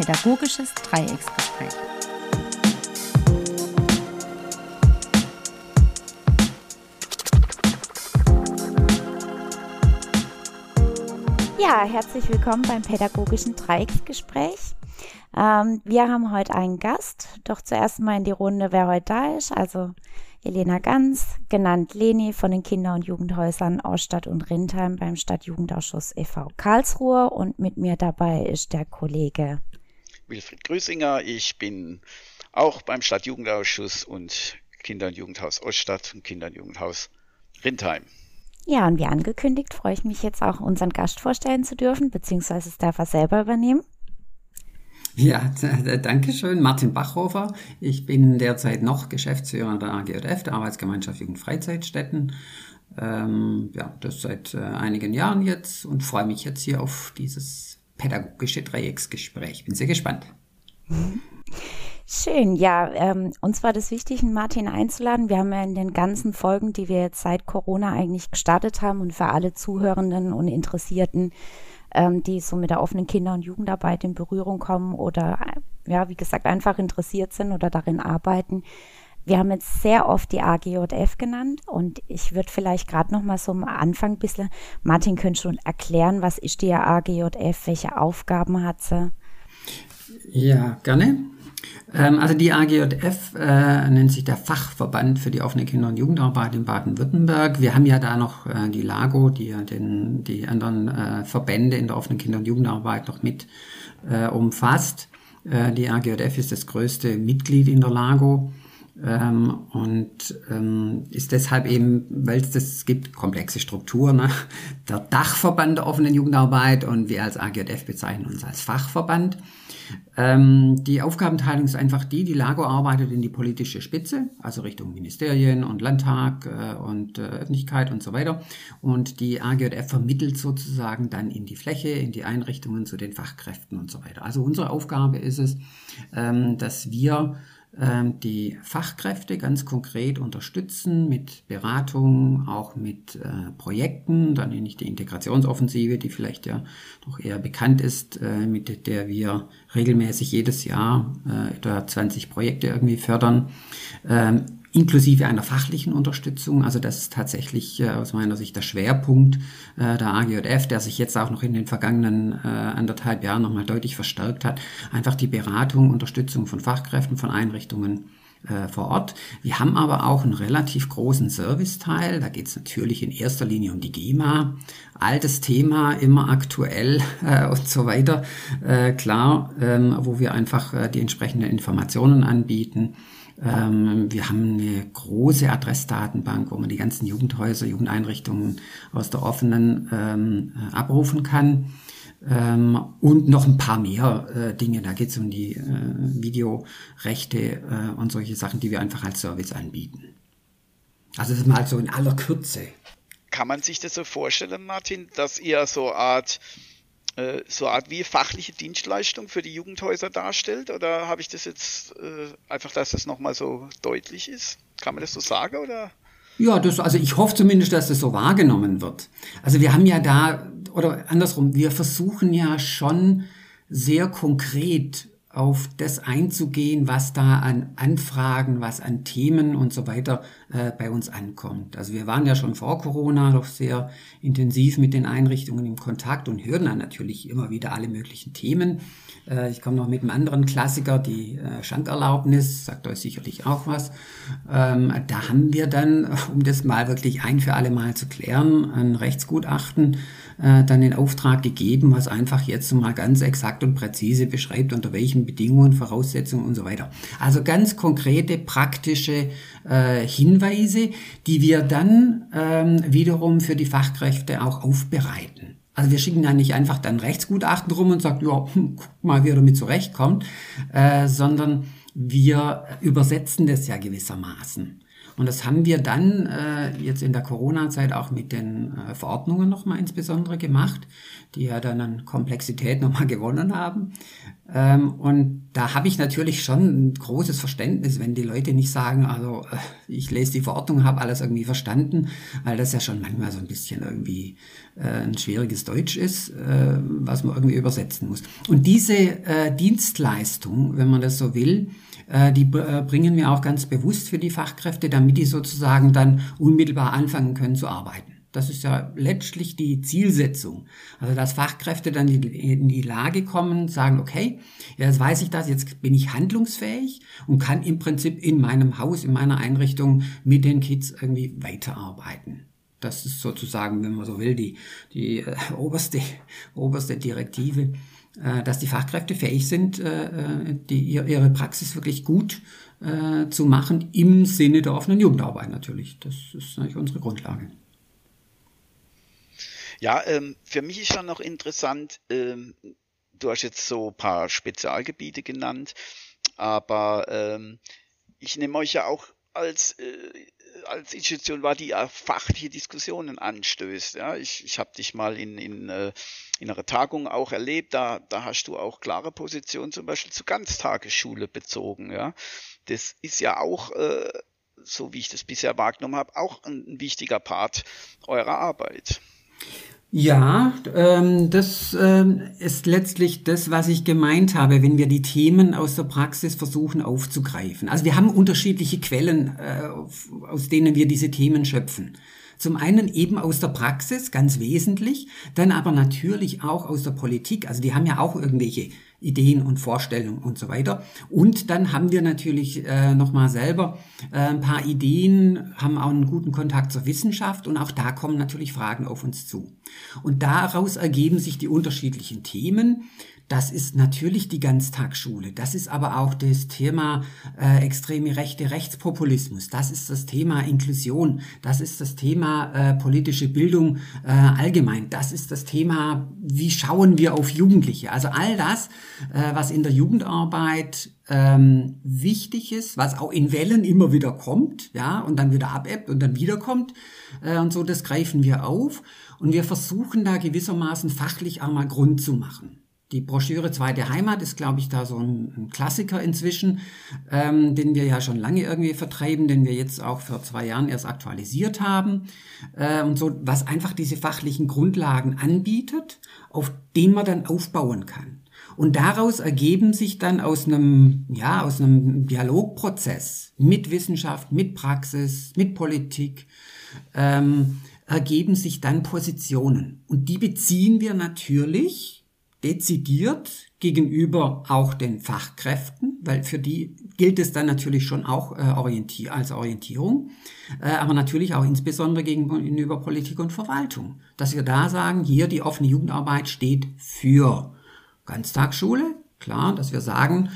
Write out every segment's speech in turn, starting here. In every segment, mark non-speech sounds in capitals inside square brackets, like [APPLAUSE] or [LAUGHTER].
Pädagogisches Dreiecksgespräch. Ja, herzlich willkommen beim Pädagogischen Dreiecksgespräch. Ähm, wir haben heute einen Gast, doch zuerst mal in die Runde, wer heute da ist. Also Elena Ganz, genannt Leni von den Kinder- und Jugendhäusern Ausstadt und Rindheim beim Stadtjugendausschuss e.V. Karlsruhe und mit mir dabei ist der Kollege Wilfried Grüßinger. Ich bin auch beim Stadtjugendausschuss und Kinder- und Jugendhaus Oststadt und Kinder- und Jugendhaus Rindheim. Ja, und wie angekündigt, freue ich mich jetzt auch, unseren Gast vorstellen zu dürfen, beziehungsweise es darf er selber übernehmen. Ja, danke schön. Martin Bachhofer. Ich bin derzeit noch Geschäftsführer der AGJF, der Arbeitsgemeinschaft Jugend Freizeitstätten. Ähm, ja, das seit äh, einigen Jahren jetzt und freue mich jetzt hier auf dieses pädagogische Dreiecksgespräch. Bin sehr gespannt. Schön, ja, ähm, uns war das wichtig, Martin einzuladen. Wir haben ja in den ganzen Folgen, die wir jetzt seit Corona eigentlich gestartet haben und für alle Zuhörenden und Interessierten ähm, die so mit der offenen Kinder- und Jugendarbeit in Berührung kommen oder, ja, wie gesagt, einfach interessiert sind oder darin arbeiten. Wir haben jetzt sehr oft die AGJF genannt und ich würde vielleicht gerade noch mal so am Anfang ein bisschen, Martin, könntest du erklären, was ist die AGJF, welche Aufgaben hat sie? Ja, gerne. Ähm, also die AGJF äh, nennt sich der Fachverband für die offene Kinder- und Jugendarbeit in Baden-Württemberg. Wir haben ja da noch äh, die LAGO, die ja den, die anderen äh, Verbände in der offenen Kinder- und Jugendarbeit noch mit äh, umfasst. Äh, die AGJF ist das größte Mitglied in der LAGO. Ähm, und ähm, ist deshalb eben, weil es das gibt, komplexe Strukturen, ne? der Dachverband der offenen Jugendarbeit und wir als AGJF bezeichnen uns als Fachverband. Ähm, die Aufgabenteilung ist einfach die, die LAGO arbeitet in die politische Spitze, also Richtung Ministerien und Landtag äh, und äh, Öffentlichkeit und so weiter. Und die AGJF vermittelt sozusagen dann in die Fläche, in die Einrichtungen zu den Fachkräften und so weiter. Also unsere Aufgabe ist es, ähm, dass wir die Fachkräfte ganz konkret unterstützen mit Beratung, auch mit äh, Projekten. Dann nenne ich die Integrationsoffensive, die vielleicht ja doch eher bekannt ist, äh, mit der wir regelmäßig jedes Jahr äh, etwa 20 Projekte irgendwie fördern. Ähm, inklusive einer fachlichen Unterstützung. Also das ist tatsächlich äh, aus meiner Sicht der Schwerpunkt äh, der AGJF, der sich jetzt auch noch in den vergangenen äh, anderthalb Jahren nochmal deutlich verstärkt hat. Einfach die Beratung, Unterstützung von Fachkräften, von Einrichtungen äh, vor Ort. Wir haben aber auch einen relativ großen Serviceteil. Da geht es natürlich in erster Linie um die GEMA. Altes Thema, immer aktuell äh, und so weiter. Äh, klar, ähm, wo wir einfach äh, die entsprechenden Informationen anbieten. Ähm, wir haben eine große Adressdatenbank, wo man die ganzen Jugendhäuser, Jugendeinrichtungen aus der offenen ähm, äh, abrufen kann. Ähm, und noch ein paar mehr äh, Dinge. Da geht es um die äh, Videorechte äh, und solche Sachen, die wir einfach als Service anbieten. Also das ist mal so in aller Kürze. Kann man sich das so vorstellen, Martin, dass ihr so Art äh, so eine Art wie fachliche Dienstleistung für die Jugendhäuser darstellt? Oder habe ich das jetzt äh, einfach, dass das nochmal so deutlich ist? Kann man das so sagen oder? Ja, das, also ich hoffe zumindest, dass das so wahrgenommen wird. Also wir haben ja da, oder andersrum, wir versuchen ja schon sehr konkret auf das einzugehen, was da an Anfragen, was an Themen und so weiter äh, bei uns ankommt. Also wir waren ja schon vor Corona doch sehr intensiv mit den Einrichtungen im Kontakt und hören dann natürlich immer wieder alle möglichen Themen. Äh, ich komme noch mit einem anderen Klassiker, die äh, Schankerlaubnis, sagt euch sicherlich auch was. Ähm, da haben wir dann, [LAUGHS] um das mal wirklich ein für alle Mal zu klären, ein Rechtsgutachten äh, dann in Auftrag gegeben, was einfach jetzt mal ganz exakt und präzise beschreibt, unter welchen Bedingungen, Voraussetzungen und so weiter. Also ganz konkrete, praktische äh, Hinweise, die wir dann ähm, wiederum für die Fachkräfte auch aufbereiten. Also wir schicken ja nicht einfach dann Rechtsgutachten rum und sagen, ja, [LAUGHS] guck mal, wie er damit zurechtkommt, äh, sondern wir übersetzen das ja gewissermaßen. Und das haben wir dann äh, jetzt in der Corona-Zeit auch mit den äh, Verordnungen nochmal insbesondere gemacht, die ja dann an Komplexität nochmal [LAUGHS] gewonnen haben. Ähm, und da habe ich natürlich schon ein großes Verständnis, wenn die Leute nicht sagen, also äh, ich lese die Verordnung, habe alles irgendwie verstanden, weil das ja schon manchmal so ein bisschen irgendwie äh, ein schwieriges Deutsch ist, äh, was man irgendwie übersetzen muss. Und diese äh, Dienstleistung, wenn man das so will, die äh, bringen wir auch ganz bewusst für die Fachkräfte, damit die sozusagen dann unmittelbar anfangen können zu arbeiten. Das ist ja letztlich die Zielsetzung. Also, dass Fachkräfte dann in die Lage kommen, sagen, okay, jetzt weiß ich das, jetzt bin ich handlungsfähig und kann im Prinzip in meinem Haus, in meiner Einrichtung mit den Kids irgendwie weiterarbeiten. Das ist sozusagen, wenn man so will, die, die äh, [LAUGHS] oberste, oberste Direktive, äh, dass die Fachkräfte fähig sind, äh, äh die, ihre Praxis wirklich gut äh, zu machen, im Sinne der offenen Jugendarbeit natürlich. Das ist natürlich unsere Grundlage. Ja, ähm, für mich ist dann noch interessant, ähm, du hast jetzt so ein paar Spezialgebiete genannt, aber ähm, ich nehme euch ja auch als, äh, als Institution wahr, die ja fachliche Diskussionen anstößt. Ja? Ich, ich habe dich mal in, in, äh, in einer Tagung auch erlebt, da, da hast du auch klare Positionen zum Beispiel zu Ganztagesschule bezogen. Ja? Das ist ja auch, äh, so wie ich das bisher wahrgenommen habe, auch ein wichtiger Part eurer Arbeit. Ja, ähm, das ähm, ist letztlich das, was ich gemeint habe, wenn wir die Themen aus der Praxis versuchen aufzugreifen. Also wir haben unterschiedliche Quellen, äh, aus denen wir diese Themen schöpfen. Zum einen eben aus der Praxis, ganz wesentlich, dann aber natürlich auch aus der Politik. Also die haben ja auch irgendwelche Ideen und Vorstellungen und so weiter. Und dann haben wir natürlich äh, nochmal selber äh, ein paar Ideen, haben auch einen guten Kontakt zur Wissenschaft und auch da kommen natürlich Fragen auf uns zu. Und daraus ergeben sich die unterschiedlichen Themen. Das ist natürlich die Ganztagsschule. Das ist aber auch das Thema äh, extreme Rechte, Rechtspopulismus. Das ist das Thema Inklusion. Das ist das Thema äh, politische Bildung äh, allgemein. Das ist das Thema, wie schauen wir auf Jugendliche. Also all das, äh, was in der Jugendarbeit ähm, wichtig ist, was auch in Wellen immer wieder kommt, ja, und dann wieder abebbt und dann wiederkommt äh, und so, das greifen wir auf und wir versuchen da gewissermaßen fachlich auch mal Grund zu machen. Die Broschüre Zweite Heimat ist, glaube ich, da so ein, ein Klassiker inzwischen, ähm, den wir ja schon lange irgendwie vertreiben, den wir jetzt auch vor zwei Jahren erst aktualisiert haben. Äh, und so, was einfach diese fachlichen Grundlagen anbietet, auf denen man dann aufbauen kann. Und daraus ergeben sich dann aus einem, ja, aus einem Dialogprozess mit Wissenschaft, mit Praxis, mit Politik, ähm, ergeben sich dann Positionen. Und die beziehen wir natürlich dezidiert gegenüber auch den Fachkräften, weil für die gilt es dann natürlich schon auch äh, orientier als Orientierung, äh, aber natürlich auch insbesondere gegenüber Politik und Verwaltung, dass wir da sagen, hier die offene Jugendarbeit steht für Ganztagsschule, klar, dass wir sagen,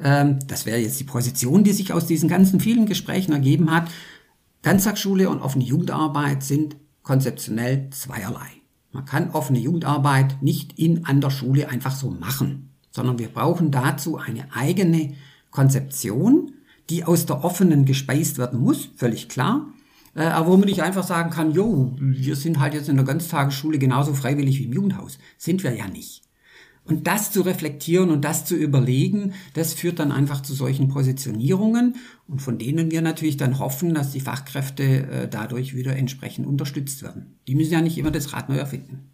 ähm, das wäre jetzt die Position, die sich aus diesen ganzen vielen Gesprächen ergeben hat, Ganztagsschule und offene Jugendarbeit sind konzeptionell zweierlei. Man kann offene Jugendarbeit nicht in an der Schule einfach so machen, sondern wir brauchen dazu eine eigene Konzeption, die aus der offenen gespeist werden muss, völlig klar. Äh, aber wo man nicht einfach sagen kann, jo, wir sind halt jetzt in der Ganztagesschule genauso freiwillig wie im Jugendhaus. Sind wir ja nicht. Und das zu reflektieren und das zu überlegen, das führt dann einfach zu solchen Positionierungen und von denen wir natürlich dann hoffen, dass die Fachkräfte äh, dadurch wieder entsprechend unterstützt werden. Die müssen ja nicht immer das Rad neu erfinden.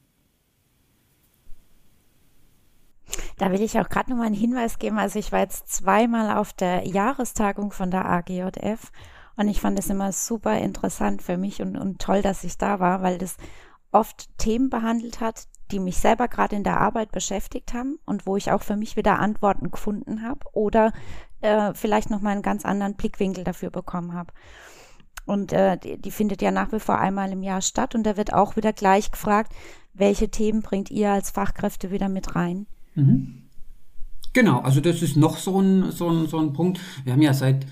Da will ich auch gerade noch mal einen Hinweis geben. Also ich war jetzt zweimal auf der Jahrestagung von der AGJF und ich fand es immer super interessant für mich und, und toll, dass ich da war, weil das oft Themen behandelt hat, die mich selber gerade in der Arbeit beschäftigt haben und wo ich auch für mich wieder Antworten gefunden habe oder äh, vielleicht noch mal einen ganz anderen Blickwinkel dafür bekommen habe. Und äh, die, die findet ja nach wie vor einmal im Jahr statt und da wird auch wieder gleich gefragt, welche Themen bringt ihr als Fachkräfte wieder mit rein? Mhm. Genau, also das ist noch so ein, so, ein, so ein Punkt. Wir haben ja seit,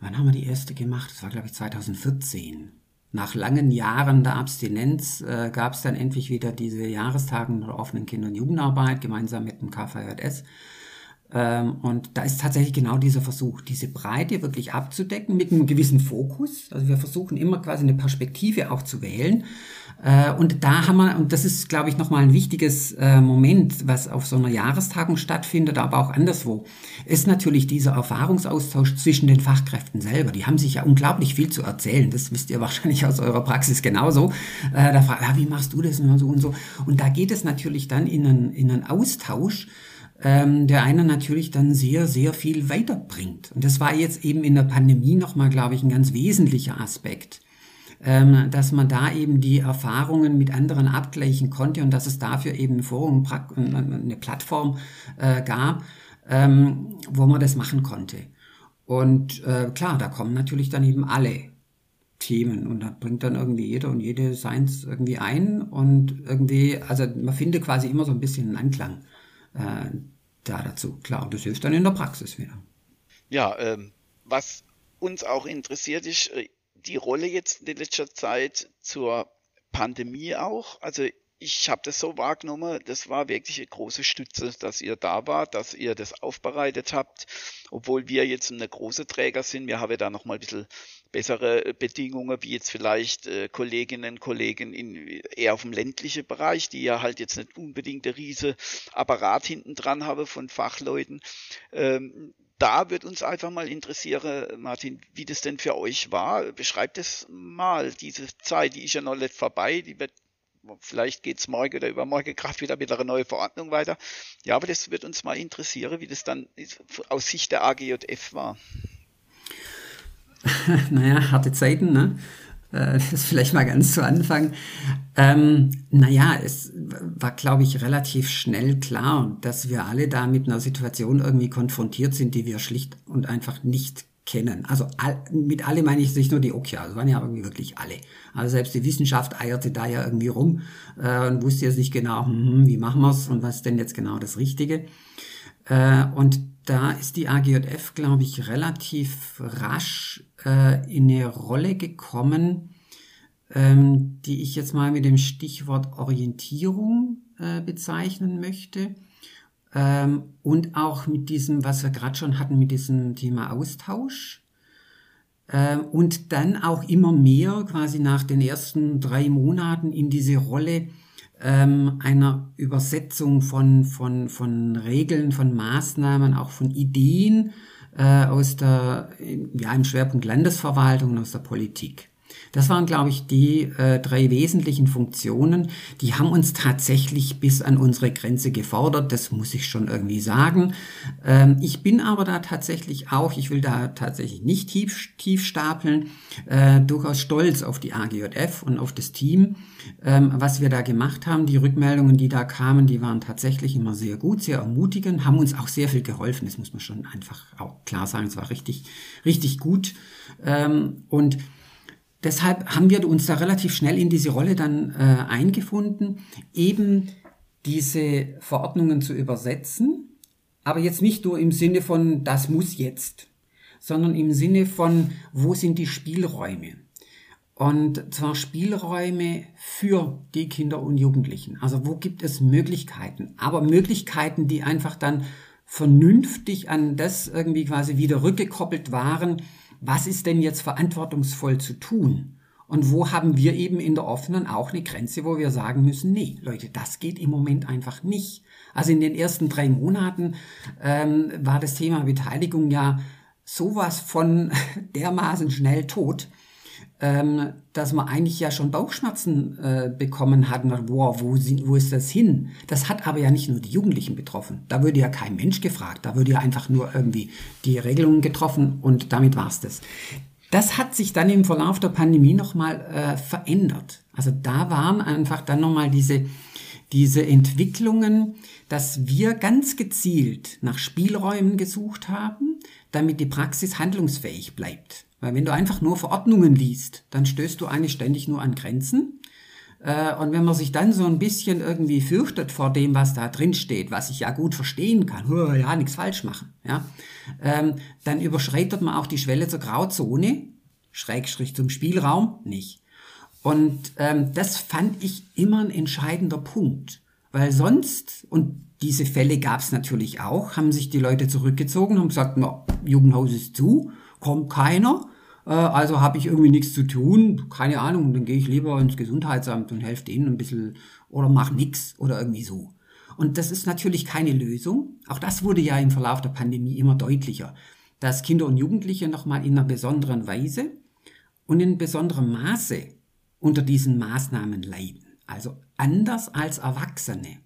wann haben wir die erste gemacht? Das war, glaube ich, 2014 nach langen Jahren der Abstinenz äh, gab es dann endlich wieder diese Jahrestagen der offenen Kinder- und Jugendarbeit gemeinsam mit dem KVJS. Ähm, und da ist tatsächlich genau dieser Versuch, diese Breite wirklich abzudecken mit einem gewissen Fokus. Also wir versuchen immer quasi eine Perspektive auch zu wählen. Äh, und da haben wir, und das ist, glaube ich, nochmal ein wichtiges äh, Moment, was auf so einer Jahrestagung stattfindet, aber auch anderswo, ist natürlich dieser Erfahrungsaustausch zwischen den Fachkräften selber. Die haben sich ja unglaublich viel zu erzählen. Das wisst ihr [LAUGHS] wahrscheinlich aus eurer Praxis genauso. Äh, da fragt, ja, wie machst du das und so und so. Und da geht es natürlich dann in einen, in einen Austausch ähm, der einer natürlich dann sehr, sehr viel weiterbringt. Und das war jetzt eben in der Pandemie nochmal, glaube ich, ein ganz wesentlicher Aspekt, ähm, dass man da eben die Erfahrungen mit anderen abgleichen konnte und dass es dafür eben ein Forum, eine Plattform äh, gab, ähm, wo man das machen konnte. Und äh, klar, da kommen natürlich dann eben alle Themen und da bringt dann irgendwie jeder und jede seins irgendwie ein und irgendwie, also man findet quasi immer so ein bisschen einen Anklang äh, da dazu. Klar, und das hilft dann in der Praxis wieder. Ja, ähm, was uns auch interessiert ist, äh, die Rolle jetzt in letzter Zeit zur Pandemie auch. Also ich habe das so wahrgenommen, das war wirklich eine große Stütze, dass ihr da wart, dass ihr das aufbereitet habt, obwohl wir jetzt eine große Träger sind. Wir haben da noch mal ein bisschen bessere Bedingungen, wie jetzt vielleicht äh, Kolleginnen und Kollegen in, eher auf dem ländlichen Bereich, die ja halt jetzt nicht unbedingt der riese Apparat hinten dran haben von Fachleuten. Ähm, da wird uns einfach mal interessieren, Martin, wie das denn für euch war. Beschreibt es mal, diese Zeit, die ist ja noch nicht vorbei, die wird vielleicht geht es morgen oder übermorgen gerade wieder mit einer neuen Verordnung weiter. Ja, aber das wird uns mal interessieren, wie das dann aus Sicht der AGJF war. [LAUGHS] naja, harte Zeiten, ne? Äh, das vielleicht mal ganz zu Anfang. Ähm, naja, es war, glaube ich, relativ schnell klar, dass wir alle da mit einer Situation irgendwie konfrontiert sind, die wir schlicht und einfach nicht kennen. Also all, mit alle meine ich nicht nur die Okia, es waren ja irgendwie wirklich alle. Also selbst die Wissenschaft eierte da ja irgendwie rum äh, und wusste jetzt nicht genau, hm, hm wie machen wir's und was ist denn jetzt genau das Richtige. Äh, und da ist die AGJF, glaube ich, relativ rasch äh, in eine Rolle gekommen, ähm, die ich jetzt mal mit dem Stichwort Orientierung äh, bezeichnen möchte. Ähm, und auch mit diesem, was wir gerade schon hatten, mit diesem Thema Austausch. Ähm, und dann auch immer mehr quasi nach den ersten drei Monaten in diese Rolle ähm, einer Übersetzung von, von, von Regeln, von Maßnahmen, auch von Ideen äh, aus der, ja, im Schwerpunkt Landesverwaltung und aus der Politik. Das waren, glaube ich, die äh, drei wesentlichen Funktionen. Die haben uns tatsächlich bis an unsere Grenze gefordert. Das muss ich schon irgendwie sagen. Ähm, ich bin aber da tatsächlich auch, ich will da tatsächlich nicht tief, tief stapeln, äh, durchaus stolz auf die AGJF und auf das Team, ähm, was wir da gemacht haben. Die Rückmeldungen, die da kamen, die waren tatsächlich immer sehr gut, sehr ermutigend, haben uns auch sehr viel geholfen. Das muss man schon einfach auch klar sagen. Es war richtig, richtig gut. Ähm, und deshalb haben wir uns da relativ schnell in diese Rolle dann äh, eingefunden, eben diese Verordnungen zu übersetzen, aber jetzt nicht nur im Sinne von, das muss jetzt, sondern im Sinne von, wo sind die Spielräume? Und zwar Spielräume für die Kinder und Jugendlichen. Also wo gibt es Möglichkeiten? Aber Möglichkeiten, die einfach dann vernünftig an das irgendwie quasi wieder rückgekoppelt waren, was ist denn jetzt verantwortungsvoll zu tun? Und wo haben wir eben in der offenen auch eine Grenze, wo wir sagen müssen, nee, Leute, das geht im Moment einfach nicht. Also in den ersten drei Monaten ähm, war das Thema Beteiligung ja sowas von [LAUGHS] dermaßen schnell tot, ähm, dass man eigentlich ja schon Bauchschmerzen äh, bekommen hat. Und wow, wo, sind, wo ist das hin? Das hat aber ja nicht nur die Jugendlichen betroffen. Da würde ja kein Mensch gefragt. Da würde ja einfach nur irgendwie die Regelungen getroffen und damit war's das. Das hat sich dann im Verlauf der Pandemie nochmal äh, verändert. Also da waren einfach dann nochmal diese, diese Entwicklungen, dass wir ganz gezielt nach Spielräumen gesucht haben, damit die Praxis handlungsfähig bleibt. Weil wenn du einfach nur Verordnungen liest, dann stößt du eigentlich ständig nur an Grenzen. Äh, und wenn man sich dann so ein bisschen irgendwie fürchtet vor dem, was da drin steht, was ich ja gut verstehen kann, ja, nichts falsch machen, ja, ähm, dann überschreitet man auch die Schwelle zur Grauzone, Schrägstrich zum Spielraum, nicht. Und ähm, das fand ich immer ein entscheidender Punkt, weil sonst, und diese Fälle gab es natürlich auch, haben sich die Leute zurückgezogen und gesagt, na, Jugendhaus ist zu, kommt keiner, äh, also habe ich irgendwie nichts zu tun, keine Ahnung, dann gehe ich lieber ins Gesundheitsamt und helfe denen ein bisschen oder mach nix oder irgendwie so. Und das ist natürlich keine Lösung. Auch das wurde ja im Verlauf der Pandemie immer deutlicher, dass Kinder und Jugendliche nochmal in einer besonderen Weise und in besonderem Maße unter diesen Maßnahmen leiden. Also anders als Erwachsene.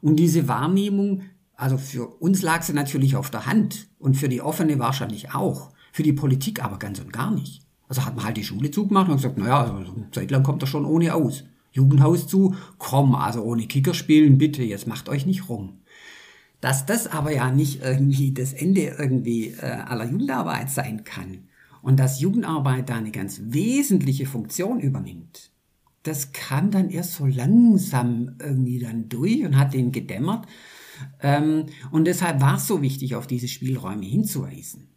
Und diese Wahrnehmung, also für uns lag sie natürlich auf der Hand und für die Offene wahrscheinlich auch, für die Politik aber ganz und gar nicht. Also hat man halt die Schule zugemacht und gesagt, naja, also Zeit lang kommt er schon ohne aus. Jugendhaus zu, komm, also ohne Kicker spielen, bitte, jetzt macht euch nicht rum. Dass das aber ja nicht irgendwie das Ende irgendwie äh, aller Jugendarbeit sein kann und dass Jugendarbeit da eine ganz wesentliche Funktion übernimmt, das kam dann erst so langsam irgendwie dann durch und hat den gedämmert. Ähm, und deshalb war es so wichtig, auf diese Spielräume hinzuweisen.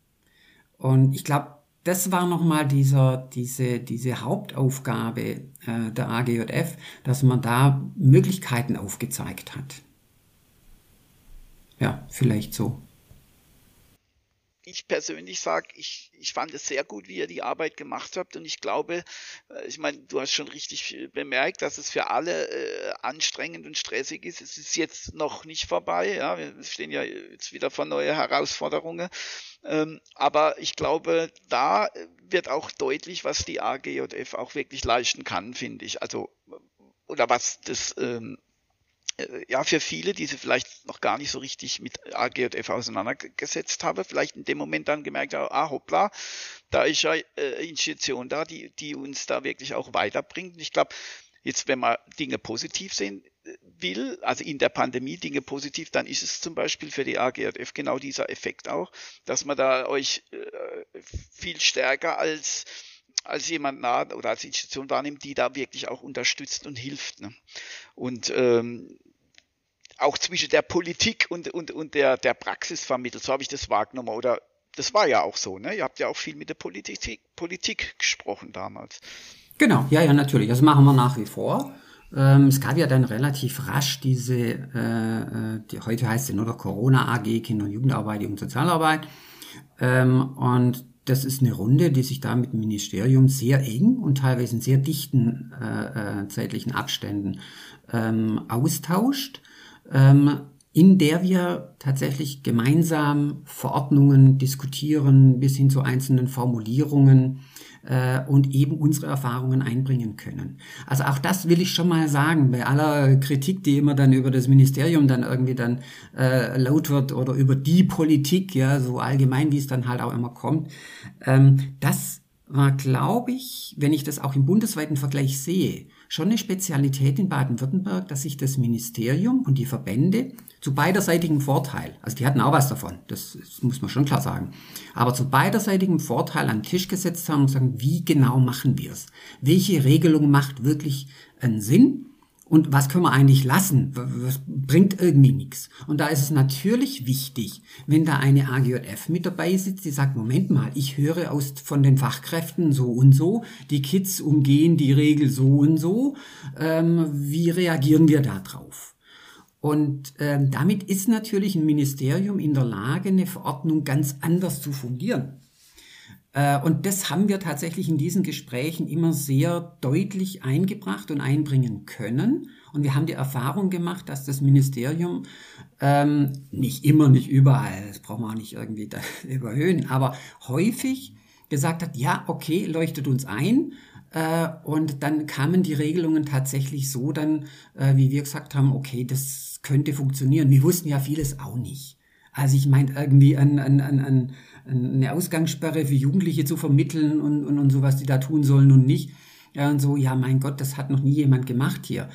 Und ich glaube, das war nochmal dieser, diese, diese Hauptaufgabe äh, der AGJF, dass man da Möglichkeiten aufgezeigt hat. Ja, vielleicht so ich persönlich sage, ich, ich fand es sehr gut, wie ihr die Arbeit gemacht habt und ich glaube, äh, ich meine, du hast schon richtig bemerkt, dass es für alle äh, anstrengend und stressig ist. Es ist jetzt noch nicht vorbei, ja, wir stehen ja jetzt wieder vor neue Herausforderungen, ähm, aber ich glaube, da wird auch deutlich, was die AGJF auch wirklich leisten kann, finde ich. Also oder was das ähm, äh, ja, für viele, die sie vielleicht noch gar nicht so richtig mit AGF auseinandergesetzt haben, vielleicht in dem Moment dann gemerkt haben, ah hoppla, da ist ja äh, Institution da, die, die uns da wirklich auch weiterbringt. Und ich glaube, jetzt wenn man Dinge positiv sehen äh, will, also in der Pandemie Dinge positiv, dann ist es zum Beispiel für die AGF genau dieser Effekt auch, dass man da euch äh, viel stärker als als jemand nah oder als Institution wahrnimmt, die da wirklich auch unterstützt und hilft. Ne? Und ähm, auch zwischen der Politik und, und, und der, der Praxis vermittelt. So habe ich das wahrgenommen. Oder das war ja auch so, ne? Ihr habt ja auch viel mit der Politik, Politik gesprochen damals. Genau, ja, ja, natürlich. Das machen wir nach wie vor. Ähm, es gab ja dann relativ rasch diese, äh, äh die, heute heißt sie nur der Corona AG, Kinder- und Jugendarbeit, und Sozialarbeit. Ähm, und das ist eine Runde, die sich da mit dem Ministerium sehr eng und teilweise in sehr dichten äh, äh, zeitlichen Abständen ähm, austauscht ähm, in der wir tatsächlich gemeinsam Verordnungen diskutieren bis hin zu einzelnen Formulierungen äh, und eben unsere Erfahrungen einbringen können. Also auch das will ich schon mal sagen, bei aller Kritik, die immer dann über das Ministerium dann irgendwie dann äh, laut wird oder über die Politik, ja, so allgemein, wie es dann halt auch immer kommt, ähm, das war, glaube ich, wenn ich das auch im bundesweiten Vergleich sehe, schon eine Spezialität in Baden-Württemberg, dass sich das Ministerium und die Verbände zu beiderseitigem Vorteil, also die hatten auch was davon, das, das muss man schon klar sagen, aber zu beiderseitigem Vorteil an den Tisch gesetzt haben und sagen, wie genau machen wir es? Welche Regelung macht wirklich einen Sinn? Und was können wir eigentlich lassen? Was bringt irgendwie nichts. Und da ist es natürlich wichtig, wenn da eine AGJF mit dabei sitzt, die sagt, Moment mal, ich höre aus von den Fachkräften so und so, die Kids umgehen die Regel so und so. Ähm, wie reagieren wir da drauf? Und ähm, damit ist natürlich ein Ministerium in der Lage, eine Verordnung ganz anders zu fungieren. Äh, und das haben wir tatsächlich in diesen Gesprächen immer sehr deutlich eingebracht und einbringen können. Und wir haben die Erfahrung gemacht, dass das Ministerium ähm, nicht immer, nicht überall, das brauchen wir auch nicht irgendwie [LAUGHS] überhöhen, aber häufig gesagt hat, ja, okay, leuchtet uns ein. Äh, und dann kamen die Regelungen tatsächlich so dann, äh, wie wir gesagt haben, okay, das könnte funktionieren. Wir wussten ja vieles auch nicht. Also ich meine irgendwie an, an, an, an eine Ausgangssperre für Jugendliche zu vermitteln und, und, und so, was die da tun sollen und nicht. Ja, und so, ja, mein Gott, das hat noch nie jemand gemacht hier.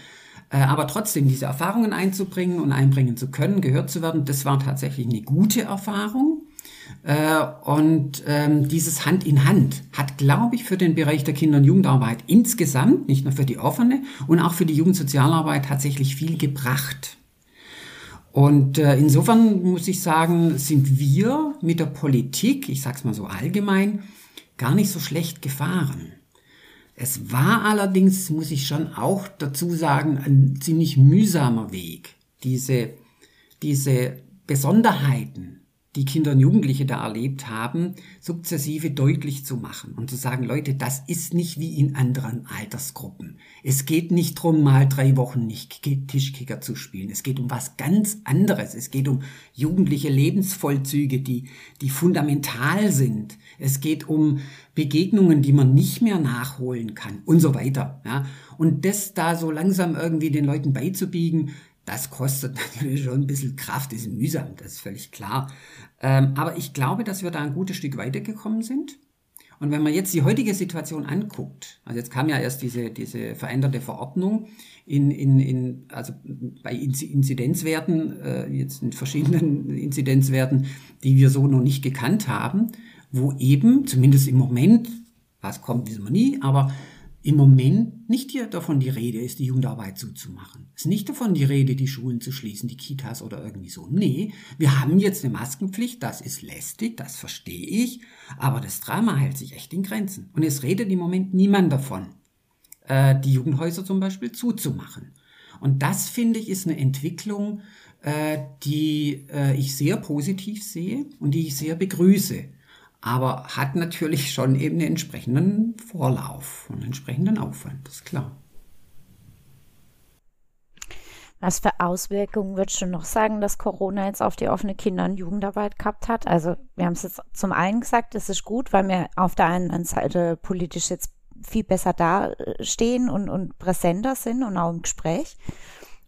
Äh, aber trotzdem, diese Erfahrungen einzubringen und einbringen zu können, gehört zu werden, das war tatsächlich eine gute Erfahrung. Äh, und ähm, dieses Hand in Hand hat, glaube ich, für den Bereich der Kinder- und Jugendarbeit insgesamt, nicht nur für die offene und auch für die Jugendsozialarbeit tatsächlich viel gebracht. Und äh, insofern muss ich sagen, sind wir mit der Politik, ich sage es mal so allgemein, gar nicht so schlecht gefahren. Es war allerdings, muss ich schon auch dazu sagen, ein ziemlich mühsamer Weg, diese diese Besonderheiten die Kinder und Jugendliche da erlebt haben, sukzessive deutlich zu machen und zu sagen, Leute, das ist nicht wie in anderen Altersgruppen. Es geht nicht drum, mal drei Wochen nicht Tischkicker zu spielen. Es geht um was ganz anderes. Es geht um jugendliche Lebensvollzüge, die, die fundamental sind. Es geht um Begegnungen, die man nicht mehr nachholen kann und so weiter. Ja. Und das da so langsam irgendwie den Leuten beizubiegen, das kostet [LAUGHS] natürlich schon ein bisschen Kraft, ist mühsam, das ist völlig klar. Ähm, aber ich glaube, dass wir da ein gutes Stück weitergekommen sind. Und wenn man jetzt die heutige Situation anguckt, also jetzt kam ja erst diese, diese veränderte Verordnung in, in, in, also bei Inzidenzwerten, äh, jetzt in verschiedenen [LAUGHS] Inzidenzwerten, die wir so noch nicht gekannt haben, wo eben, zumindest im Moment, was kommt, wissen wir nie, aber im Moment nicht hier davon die Rede ist, die Jugendarbeit zuzumachen. Es ist nicht davon die Rede, die Schulen zu schließen, die Kitas oder irgendwie so. Nee, wir haben jetzt eine Maskenpflicht, das ist lästig, das verstehe ich, aber das Drama hält sich echt in Grenzen. Und es redet im Moment niemand davon, äh, die Jugendhäuser zum Beispiel zuzumachen. Und das, finde ich, ist eine Entwicklung, äh, die äh, ich sehr positiv sehe und die ich sehr begrüße aber hat natürlich schon eben einen entsprechenden Vorlauf und einen entsprechenden Aufwand, das ist klar. Was für Auswirkungen würdest du noch sagen, dass Corona jetzt auf die offene Kinder- und Jugendarbeit gehabt hat? Also wir haben es jetzt zum einen gesagt, es ist gut, weil wir auf der einen Seite politisch jetzt viel besser dastehen und, und präsenter sind und auch im Gespräch.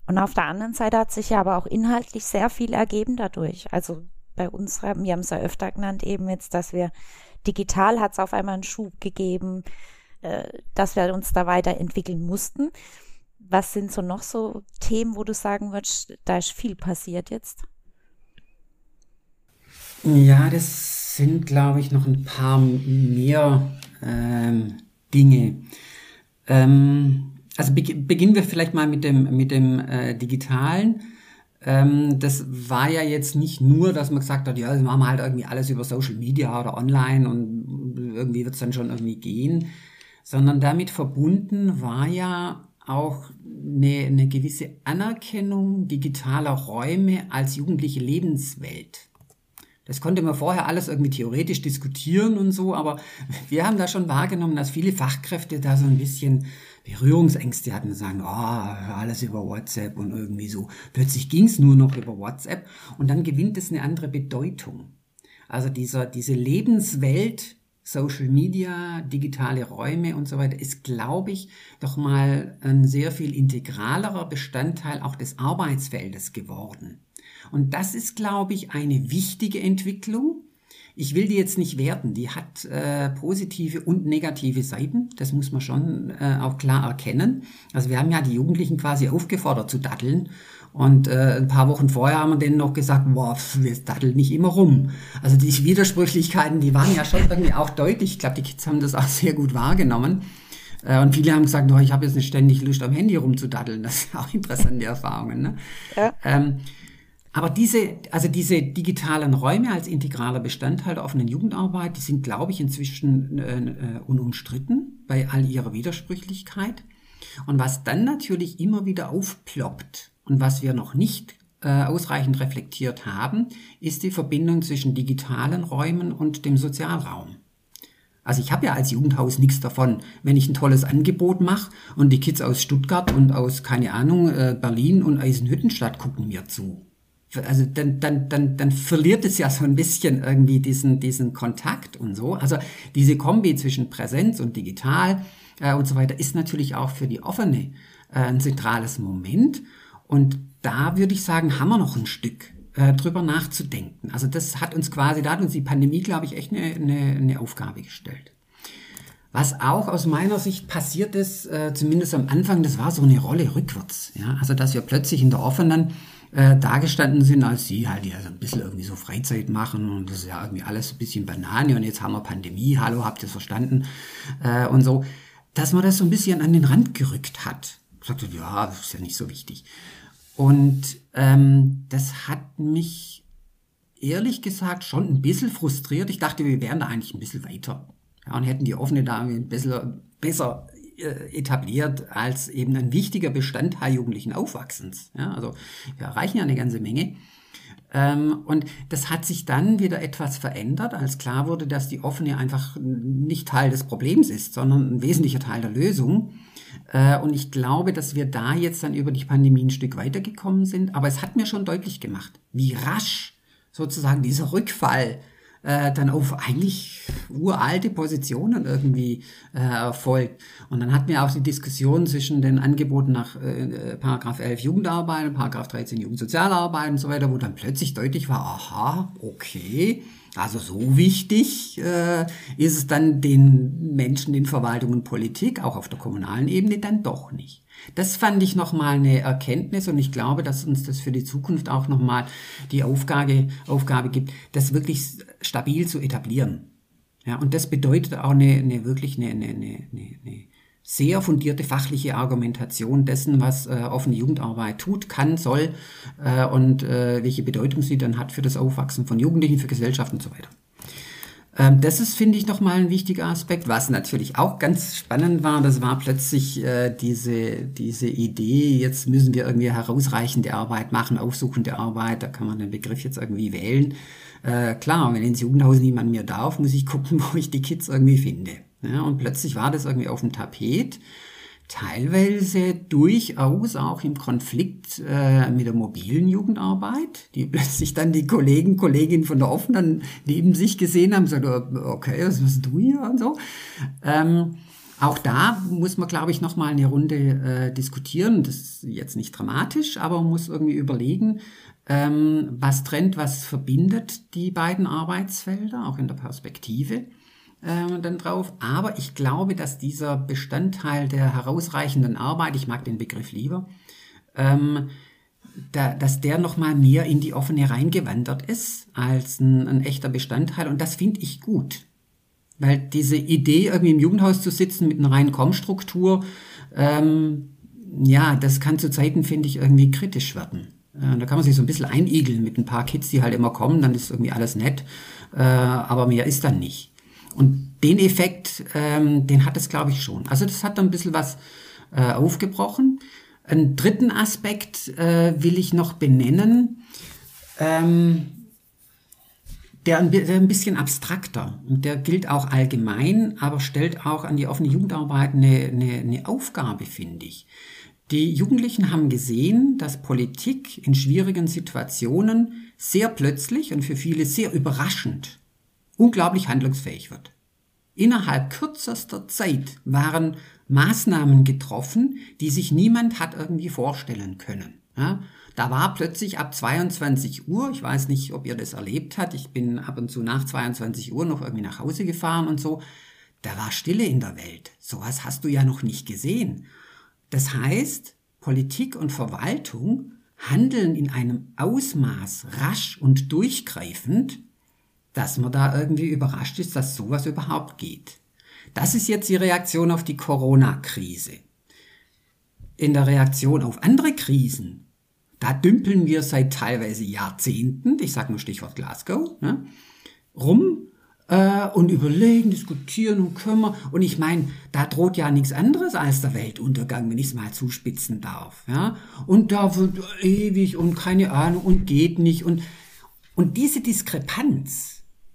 Und auf der anderen Seite hat sich ja aber auch inhaltlich sehr viel ergeben dadurch. Also bei uns wir haben es ja öfter genannt, eben jetzt, dass wir digital hat es auf einmal einen Schub gegeben, äh, dass wir uns da weiterentwickeln mussten. Was sind so noch so Themen, wo du sagen würdest, da ist viel passiert jetzt? Ja, das sind, glaube ich, noch ein paar mehr ähm, Dinge. Ähm, also beginnen wir vielleicht mal mit dem, mit dem äh, Digitalen. Ähm, das war ja jetzt nicht nur, dass man gesagt hat, ja, das machen wir halt irgendwie alles über Social Media oder online und irgendwie wird es dann schon irgendwie gehen, sondern damit verbunden war ja auch eine, eine gewisse Anerkennung digitaler Räume als jugendliche Lebenswelt. Das konnte man vorher alles irgendwie theoretisch diskutieren und so, aber wir haben da schon wahrgenommen, dass viele Fachkräfte da so ein bisschen Berührungsängste hatten und sagen, oh, alles über WhatsApp und irgendwie so. Plötzlich ging es nur noch über WhatsApp und dann gewinnt es eine andere Bedeutung. Also dieser, diese Lebenswelt, Social Media, digitale Räume und so weiter, ist, glaube ich, doch mal ein sehr viel integralerer Bestandteil auch des Arbeitsfeldes geworden. Und das ist, glaube ich, eine wichtige Entwicklung, ich will die jetzt nicht werten, die hat äh, positive und negative Seiten, das muss man schon äh, auch klar erkennen. Also wir haben ja die Jugendlichen quasi aufgefordert zu datteln und äh, ein paar Wochen vorher haben wir denen noch gesagt, boah, wir datteln nicht immer rum. Also die [LAUGHS] Widersprüchlichkeiten, die waren ja schon irgendwie auch deutlich. Ich glaube, die Kids haben das auch sehr gut wahrgenommen. Äh, und viele haben gesagt, oh, ich habe jetzt nicht ständig Lust am Handy rumzudatteln. Das sind auch interessante Erfahrungen. Ne? Ja. Ähm, aber diese, also diese digitalen Räume als integraler Bestandteil der offenen Jugendarbeit, die sind, glaube ich, inzwischen äh, äh, unumstritten bei all ihrer Widersprüchlichkeit. Und was dann natürlich immer wieder aufploppt und was wir noch nicht äh, ausreichend reflektiert haben, ist die Verbindung zwischen digitalen Räumen und dem Sozialraum. Also ich habe ja als Jugendhaus nichts davon, wenn ich ein tolles Angebot mache und die Kids aus Stuttgart und aus, keine Ahnung, äh, Berlin und Eisenhüttenstadt gucken mir zu also dann, dann, dann, dann verliert es ja so ein bisschen irgendwie diesen, diesen Kontakt und so. Also diese Kombi zwischen Präsenz und digital äh, und so weiter ist natürlich auch für die offene äh, ein zentrales Moment. Und da würde ich sagen, haben wir noch ein Stück äh, drüber nachzudenken. Also das hat uns quasi, da hat uns die Pandemie, glaube ich, echt eine, eine, eine Aufgabe gestellt. Was auch aus meiner Sicht passiert ist, äh, zumindest am Anfang, das war so eine Rolle rückwärts. Ja? Also dass wir plötzlich in der offenen äh, dargestanden sind als sie halt, ja so ein bisschen irgendwie so Freizeit machen und das ist ja irgendwie alles ein bisschen Banane und jetzt haben wir Pandemie, hallo, habt ihr es verstanden? Äh, und so, dass man das so ein bisschen an den Rand gerückt hat. Sagte, ja, das ist ja nicht so wichtig. Und ähm, das hat mich ehrlich gesagt schon ein bisschen frustriert. Ich dachte, wir wären da eigentlich ein bisschen weiter. Ja, und hätten die offene da ein bisschen besser etabliert als eben ein wichtiger Bestandteil jugendlichen Aufwachsens. Ja, also wir erreichen ja eine ganze Menge. Ähm, und das hat sich dann wieder etwas verändert, als klar wurde, dass die offene einfach nicht Teil des Problems ist, sondern ein wesentlicher Teil der Lösung. Äh, und ich glaube, dass wir da jetzt dann über die Pandemie ein Stück weitergekommen sind. Aber es hat mir schon deutlich gemacht, wie rasch sozusagen dieser Rückfall äh, dann auf eigentlich uralte Positionen irgendwie äh, erfolgt. Und dann hatten wir auch die Diskussion zwischen den Angeboten nach äh, Paragraph 11 Jugendarbeit und Paragraph 13 Jugendsozialarbeit und so weiter, wo dann plötzlich deutlich war, aha, okay, also so wichtig äh, ist es dann den Menschen in Verwaltung und Politik, auch auf der kommunalen Ebene, dann doch nicht. Das fand ich nochmal eine Erkenntnis und ich glaube, dass uns das für die Zukunft auch nochmal die Aufgabe, Aufgabe gibt, das wirklich stabil zu etablieren. Ja, und das bedeutet auch eine, eine wirklich eine, eine, eine, eine sehr fundierte fachliche Argumentation dessen, was äh, offene Jugendarbeit tut, kann, soll äh, und äh, welche Bedeutung sie dann hat für das Aufwachsen von Jugendlichen, für Gesellschaft und so weiter. Ähm, das ist, finde ich, nochmal ein wichtiger Aspekt. Was natürlich auch ganz spannend war, das war plötzlich äh, diese, diese Idee, jetzt müssen wir irgendwie herausreichende Arbeit machen, aufsuchende Arbeit, da kann man den Begriff jetzt irgendwie wählen. Äh, klar, wenn ins Jugendhaus niemand mehr darf, muss ich gucken, [LAUGHS] wo ich die Kids irgendwie finde. Ja, und plötzlich war das irgendwie auf dem Tapet, teilweise durchaus auch im Konflikt äh, mit der mobilen Jugendarbeit, die [LAUGHS] plötzlich dann die Kollegen, Kolleginnen von der offenen neben sich gesehen haben, so, okay, was machst du hier und so. Ähm, auch da muss man, glaube ich, nochmal eine Runde äh, diskutieren. Das ist jetzt nicht dramatisch, aber man muss irgendwie überlegen, ähm, was trennt, was verbindet die beiden Arbeitsfelder, auch in der Perspektive äh, dann drauf. Aber ich glaube, dass dieser Bestandteil der herausreichenden Arbeit, ich mag den Begriff lieber, ähm, da, dass der nochmal mehr in die offene reingewandert ist als ein, ein echter Bestandteil. Und das finde ich gut. Weil diese Idee, irgendwie im Jugendhaus zu sitzen mit einer reinen Kommstruktur, ähm, ja, das kann zu Zeiten, finde ich, irgendwie kritisch werden. Äh, da kann man sich so ein bisschen einigeln mit ein paar Kids, die halt immer kommen, dann ist irgendwie alles nett, äh, aber mehr ist dann nicht. Und den Effekt, ähm, den hat es, glaube ich, schon. Also das hat dann ein bisschen was äh, aufgebrochen. Einen dritten Aspekt äh, will ich noch benennen, ähm, der ein, der ein bisschen abstrakter und der gilt auch allgemein, aber stellt auch an die offene Jugendarbeit eine, eine, eine Aufgabe, finde ich. Die Jugendlichen haben gesehen, dass Politik in schwierigen Situationen sehr plötzlich und für viele sehr überraschend unglaublich handlungsfähig wird. Innerhalb kürzester Zeit waren Maßnahmen getroffen, die sich niemand hat irgendwie vorstellen können. Ja, da war plötzlich ab 22 Uhr, ich weiß nicht, ob ihr das erlebt habt, ich bin ab und zu nach 22 Uhr noch irgendwie nach Hause gefahren und so, da war Stille in der Welt. Sowas hast du ja noch nicht gesehen. Das heißt, Politik und Verwaltung handeln in einem Ausmaß rasch und durchgreifend, dass man da irgendwie überrascht ist, dass sowas überhaupt geht. Das ist jetzt die Reaktion auf die Corona-Krise. In der Reaktion auf andere Krisen, da dümpeln wir seit teilweise Jahrzehnten, ich sage nur Stichwort Glasgow, ne, rum äh, und überlegen, diskutieren und kümmern. Und ich meine, da droht ja nichts anderes als der Weltuntergang, wenn ich es mal zuspitzen darf. Ja? Und da wird ewig und keine Ahnung und geht nicht. Und, und diese Diskrepanz,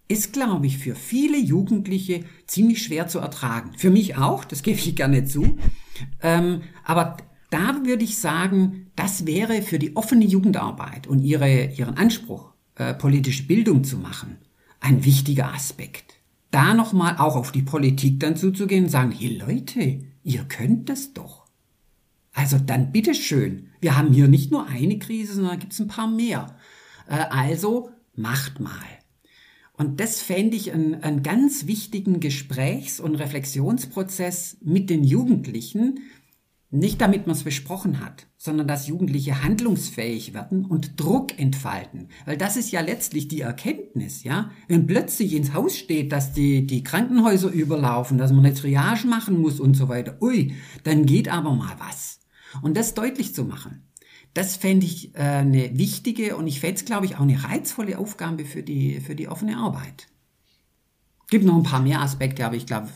ist, glaube ich, für viele Jugendliche ziemlich schwer zu ertragen. Für mich auch, das gebe ich gerne zu. Ähm, aber da würde ich sagen, das wäre für die offene Jugendarbeit und ihre, ihren Anspruch, äh, politische Bildung zu machen, ein wichtiger Aspekt. Da nochmal auch auf die Politik dann zuzugehen und sagen, hey Leute, ihr könnt das doch. Also dann bitteschön. Wir haben hier nicht nur eine Krise, sondern gibt es ein paar mehr. Äh, also macht mal. Und das fände ich einen, einen ganz wichtigen Gesprächs- und Reflexionsprozess mit den Jugendlichen, nicht damit man es besprochen hat, sondern dass Jugendliche handlungsfähig werden und Druck entfalten. Weil das ist ja letztlich die Erkenntnis, ja. Wenn plötzlich ins Haus steht, dass die, die Krankenhäuser überlaufen, dass man eine Triage machen muss und so weiter, ui, dann geht aber mal was. Und das deutlich zu machen. Das fände ich äh, eine wichtige und ich fände es, glaube ich, auch eine reizvolle Aufgabe für die, für die offene Arbeit. Gibt noch ein paar mehr Aspekte, aber ich glaube,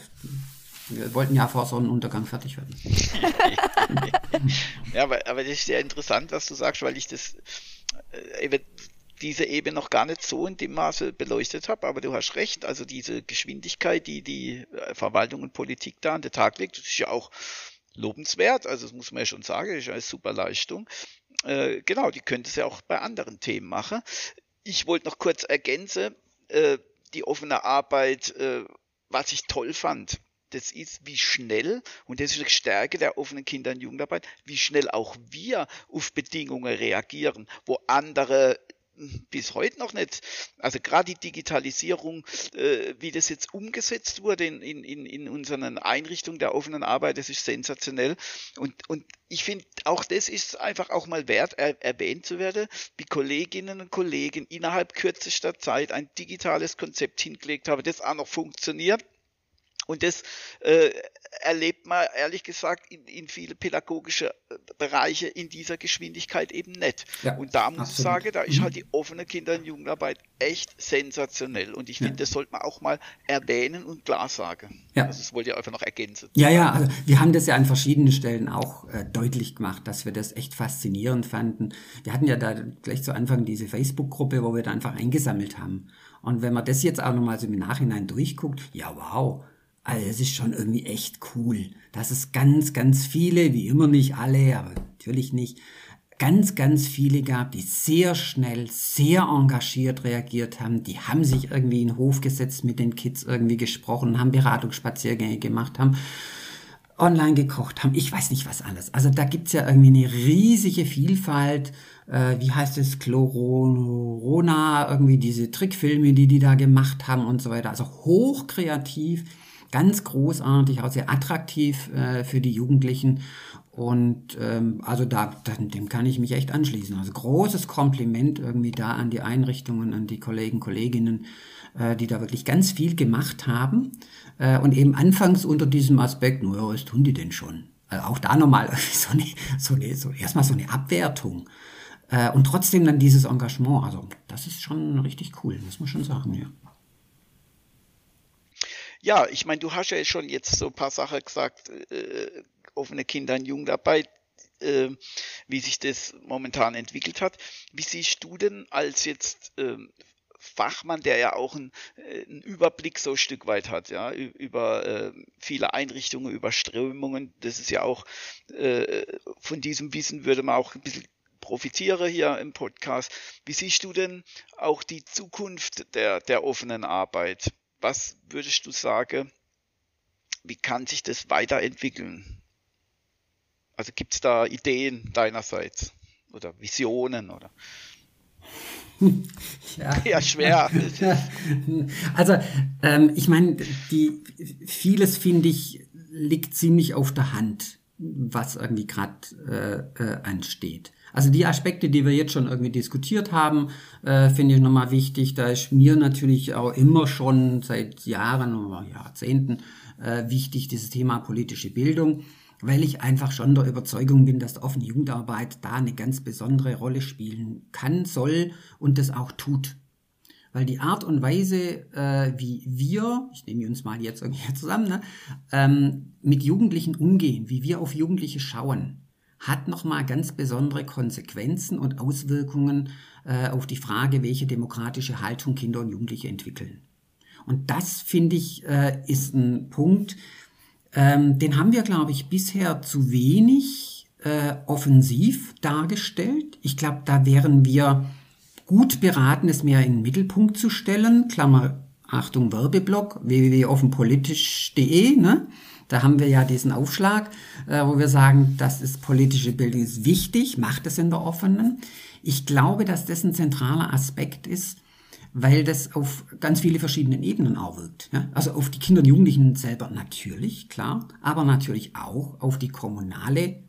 wir wollten ja vor Sonnenuntergang fertig werden. [LAUGHS] ja, aber, aber das ist sehr interessant, was du sagst, weil ich das, äh, diese Ebene noch gar nicht so in dem Maße beleuchtet habe, aber du hast recht, also diese Geschwindigkeit, die die äh, Verwaltung und Politik da an den Tag legt, ist ja auch lobenswert, also das muss man ja schon sagen, ist eine super Leistung. Äh, genau, die könnte es ja auch bei anderen Themen machen. Ich wollte noch kurz ergänzen, äh, die offene Arbeit, äh, was ich toll fand, das ist, wie schnell, und das ist die Stärke der offenen Kinder- und Jugendarbeit, wie schnell auch wir auf Bedingungen reagieren, wo andere bis heute noch nicht. Also gerade die Digitalisierung, äh, wie das jetzt umgesetzt wurde in, in, in unseren Einrichtungen der offenen Arbeit, das ist sensationell. Und, und ich finde, auch das ist einfach auch mal wert, er, erwähnt zu werden, wie Kolleginnen und Kollegen innerhalb kürzester Zeit ein digitales Konzept hingelegt haben, das auch noch funktioniert und das äh, erlebt man ehrlich gesagt in, in viele pädagogische äh, Bereiche in dieser Geschwindigkeit eben nicht. Ja, und da muss absolut. ich sagen, da ist mhm. halt die offene Kinder- und Jugendarbeit echt sensationell. Und ich finde, ja. das sollte man auch mal erwähnen und klar sagen. Ja. Also das wollte ich einfach noch ergänzen. Ja, ja, also wir haben das ja an verschiedenen Stellen auch äh, deutlich gemacht, dass wir das echt faszinierend fanden. Wir hatten ja da gleich zu Anfang diese Facebook-Gruppe, wo wir da einfach eingesammelt haben. Und wenn man das jetzt auch nochmal so im Nachhinein durchguckt, ja wow, also es ist schon irgendwie echt cool, dass es ganz, ganz viele, wie immer nicht alle, aber natürlich nicht, ganz, ganz viele gab, die sehr schnell, sehr engagiert reagiert haben. Die haben sich irgendwie in den Hof gesetzt, mit den Kids irgendwie gesprochen, haben Beratungsspaziergänge gemacht, haben online gekocht, haben ich weiß nicht was alles. Also da gibt's ja irgendwie eine riesige Vielfalt. Äh, wie heißt es? Chlorona, irgendwie diese Trickfilme, die die da gemacht haben und so weiter. Also hochkreativ ganz großartig, auch sehr attraktiv äh, für die Jugendlichen. Und ähm, also da, dem kann ich mich echt anschließen. Also großes Kompliment irgendwie da an die Einrichtungen, an die Kollegen, Kolleginnen, äh, die da wirklich ganz viel gemacht haben. Äh, und eben anfangs unter diesem Aspekt, naja, was tun die denn schon? Also auch da nochmal [LAUGHS] so eine, so eine, so erstmal so eine Abwertung. Äh, und trotzdem dann dieses Engagement. Also das ist schon richtig cool, muss man schon sagen, ja. Ja, ich meine, du hast ja schon jetzt so ein paar Sachen gesagt, äh, offene Kinder- und Jugendarbeit, äh, wie sich das momentan entwickelt hat. Wie siehst du denn als jetzt äh, Fachmann, der ja auch einen, äh, einen, Überblick so ein Stück weit hat, ja, über äh, viele Einrichtungen, über Strömungen. Das ist ja auch, äh, von diesem Wissen würde man auch ein bisschen profitieren hier im Podcast. Wie siehst du denn auch die Zukunft der, der offenen Arbeit? Was würdest du sagen, wie kann sich das weiterentwickeln? Also gibt es da Ideen deinerseits oder Visionen oder? Ja, [LAUGHS] ja schwer. [LAUGHS] also ähm, ich meine, vieles finde ich liegt ziemlich auf der Hand, was irgendwie gerade äh, äh, ansteht. Also die Aspekte, die wir jetzt schon irgendwie diskutiert haben, äh, finde ich nochmal wichtig. Da ist mir natürlich auch immer schon seit Jahren oder Jahrzehnten äh, wichtig, dieses Thema politische Bildung, weil ich einfach schon der Überzeugung bin, dass offene Jugendarbeit da eine ganz besondere Rolle spielen kann, soll und das auch tut. Weil die Art und Weise, äh, wie wir, ich nehme uns mal jetzt irgendwie [LAUGHS] zusammen, ne, ähm, mit Jugendlichen umgehen, wie wir auf Jugendliche schauen, hat nochmal ganz besondere Konsequenzen und Auswirkungen äh, auf die Frage, welche demokratische Haltung Kinder und Jugendliche entwickeln. Und das, finde ich, äh, ist ein Punkt, ähm, den haben wir, glaube ich, bisher zu wenig äh, offensiv dargestellt. Ich glaube, da wären wir gut beraten, es mehr in den Mittelpunkt zu stellen. Klammer, Achtung, Werbeblock, www.offenpolitisch.de, ne? Da haben wir ja diesen Aufschlag, äh, wo wir sagen, das ist politische Bildung ist wichtig, macht es in der offenen. Ich glaube, dass das ein zentraler Aspekt ist, weil das auf ganz viele verschiedene Ebenen auch wirkt. Ja? Also auf die Kinder und Jugendlichen selber natürlich, klar, aber natürlich auch auf die kommunale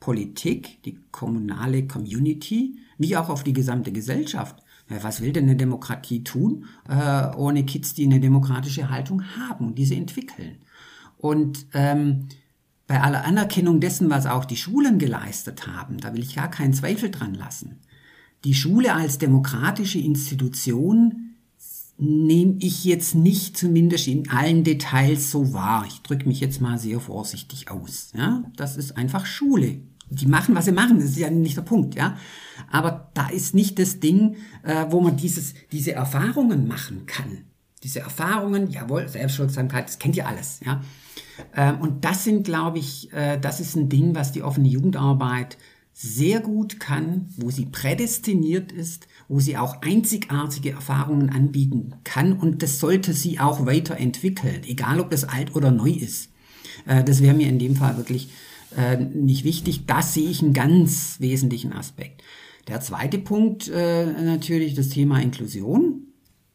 Politik, die kommunale Community, wie auch auf die gesamte Gesellschaft. Was will denn eine Demokratie tun, äh, ohne Kids, die eine demokratische Haltung haben und diese entwickeln? Und ähm, bei aller Anerkennung dessen, was auch die Schulen geleistet haben, da will ich gar keinen Zweifel dran lassen. Die Schule als demokratische Institution nehme ich jetzt nicht zumindest in allen Details so wahr. Ich drücke mich jetzt mal sehr vorsichtig aus. Ja, das ist einfach Schule. die machen, was sie machen, das ist ja nicht der Punkt, ja. Aber da ist nicht das Ding, äh, wo man dieses, diese Erfahrungen machen kann. Diese Erfahrungen, jawohl, Selbstwirksamkeit, das kennt ihr alles, ja. Ähm, und das sind, glaube ich, äh, das ist ein Ding, was die offene Jugendarbeit sehr gut kann, wo sie prädestiniert ist, wo sie auch einzigartige Erfahrungen anbieten kann und das sollte sie auch weiterentwickeln, egal ob das alt oder neu ist. Äh, das wäre mir in dem Fall wirklich äh, nicht wichtig. Das sehe ich einen ganz wesentlichen Aspekt. Der zweite Punkt äh, natürlich das Thema Inklusion.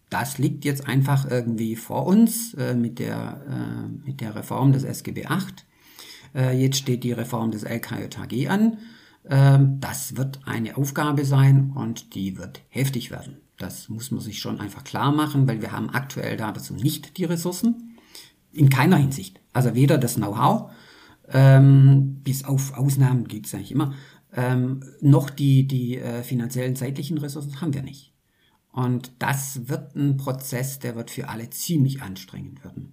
Das liegt jetzt einfach irgendwie vor uns äh, mit, der, äh, mit der Reform des SGB VIII. jetzt steht die Reform des LKJG an. Ähm, das wird eine Aufgabe sein und die wird heftig werden. Das muss man sich schon einfach klar machen, weil wir haben aktuell dazu nicht die Ressourcen. In keiner Hinsicht. Also weder das Know-how, ähm, bis auf Ausnahmen gibt es eigentlich immer, ähm, noch die, die äh, finanziellen, zeitlichen Ressourcen haben wir nicht. Und das wird ein Prozess, der wird für alle ziemlich anstrengend werden.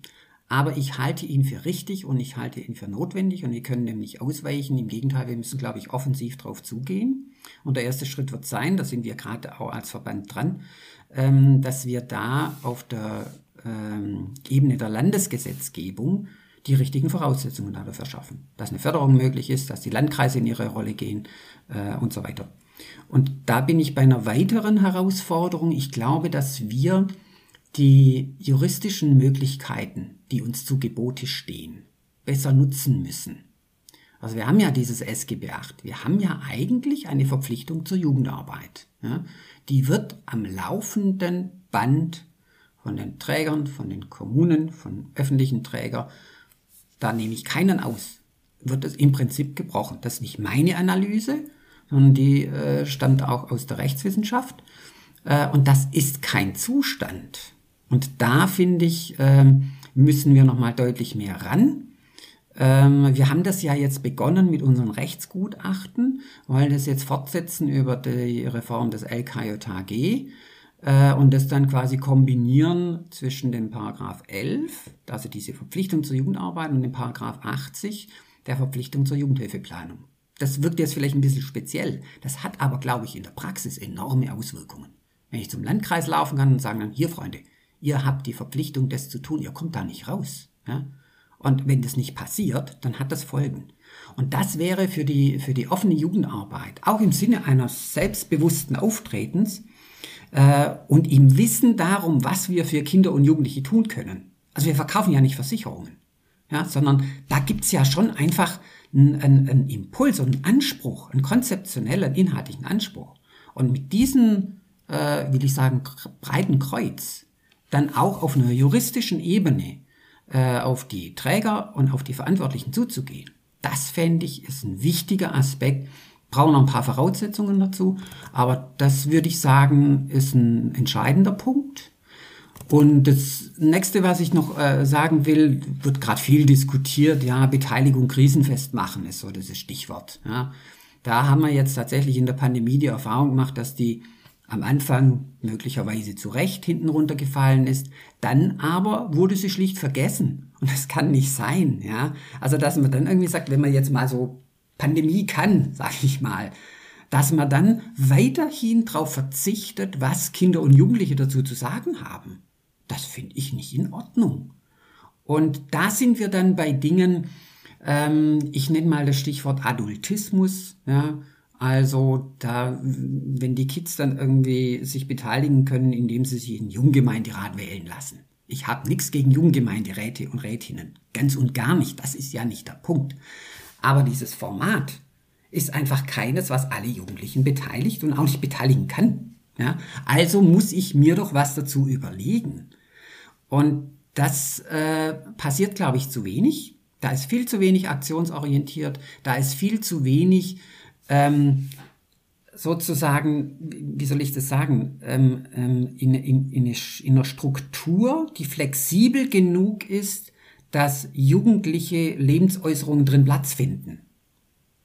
Aber ich halte ihn für richtig und ich halte ihn für notwendig und wir können dem nicht ausweichen. Im Gegenteil, wir müssen, glaube ich, offensiv darauf zugehen. Und der erste Schritt wird sein, da sind wir gerade auch als Verband dran, ähm, dass wir da auf der ähm, Ebene der Landesgesetzgebung die richtigen Voraussetzungen dafür schaffen. Dass eine Förderung möglich ist, dass die Landkreise in ihre Rolle gehen äh, und so weiter. Und da bin ich bei einer weiteren Herausforderung. Ich glaube, dass wir die juristischen Möglichkeiten, die uns zu Gebote stehen, besser nutzen müssen. Also wir haben ja dieses SGB VIII. Wir haben ja eigentlich eine Verpflichtung zur Jugendarbeit. Ja? Die wird am laufenden Band von den Trägern, von den Kommunen, von öffentlichen Trägern, da nehme ich keinen aus, wird es im Prinzip gebrochen. Das ist nicht meine Analyse, sondern die äh, stammt auch aus der Rechtswissenschaft. Äh, und das ist kein Zustand. Und da finde ich, ähm, müssen wir nochmal deutlich mehr ran. Ähm, wir haben das ja jetzt begonnen mit unseren Rechtsgutachten, wollen das jetzt fortsetzen über die Reform des LKJHG äh, und das dann quasi kombinieren zwischen dem Paragraph 11, also diese Verpflichtung zur Jugendarbeit, und dem Paragraph 80, der Verpflichtung zur Jugendhilfeplanung. Das wirkt jetzt vielleicht ein bisschen speziell. Das hat aber, glaube ich, in der Praxis enorme Auswirkungen. Wenn ich zum Landkreis laufen kann und sagen dann, hier Freunde, ihr habt die Verpflichtung, das zu tun, ihr kommt da nicht raus. Ja? Und wenn das nicht passiert, dann hat das Folgen. Und das wäre für die, für die offene Jugendarbeit, auch im Sinne eines selbstbewussten Auftretens äh, und im Wissen darum, was wir für Kinder und Jugendliche tun können. Also wir verkaufen ja nicht Versicherungen, ja, sondern da gibt's ja schon einfach einen, einen, einen Impuls und einen Anspruch, einen konzeptionellen, inhaltlichen Anspruch. Und mit diesem, äh, will ich sagen, breiten Kreuz dann auch auf einer juristischen Ebene äh, auf die Träger und auf die Verantwortlichen zuzugehen. Das fände ich ist ein wichtiger Aspekt. Brauchen noch ein paar Voraussetzungen dazu, aber das würde ich sagen, ist ein entscheidender Punkt. Und das nächste, was ich noch äh, sagen will, wird gerade viel diskutiert. Ja, Beteiligung krisenfest machen ist so dieses Stichwort. Ja, da haben wir jetzt tatsächlich in der Pandemie die Erfahrung gemacht, dass die am Anfang möglicherweise zu Recht hinten runtergefallen ist, dann aber wurde sie schlicht vergessen. Und das kann nicht sein, ja. Also, dass man dann irgendwie sagt, wenn man jetzt mal so Pandemie kann, [LAUGHS] sage ich mal, dass man dann weiterhin darauf verzichtet, was Kinder und Jugendliche dazu zu sagen haben. Das finde ich nicht in Ordnung. Und da sind wir dann bei Dingen, ähm, ich nenne mal das Stichwort Adultismus, ja, also da, wenn die Kids dann irgendwie sich beteiligen können, indem sie sich in Junggemeinderat wählen lassen. Ich habe nichts gegen Junggemeinderäte und Rätinnen. Ganz und gar nicht. Das ist ja nicht der Punkt. Aber dieses Format ist einfach keines, was alle Jugendlichen beteiligt und auch nicht beteiligen kann. Ja? Also muss ich mir doch was dazu überlegen. Und das äh, passiert, glaube ich, zu wenig. Da ist viel zu wenig aktionsorientiert. Da ist viel zu wenig ähm, sozusagen, wie soll ich das sagen, ähm, ähm, in, in, in, eine, in einer Struktur, die flexibel genug ist, dass jugendliche Lebensäußerungen drin Platz finden.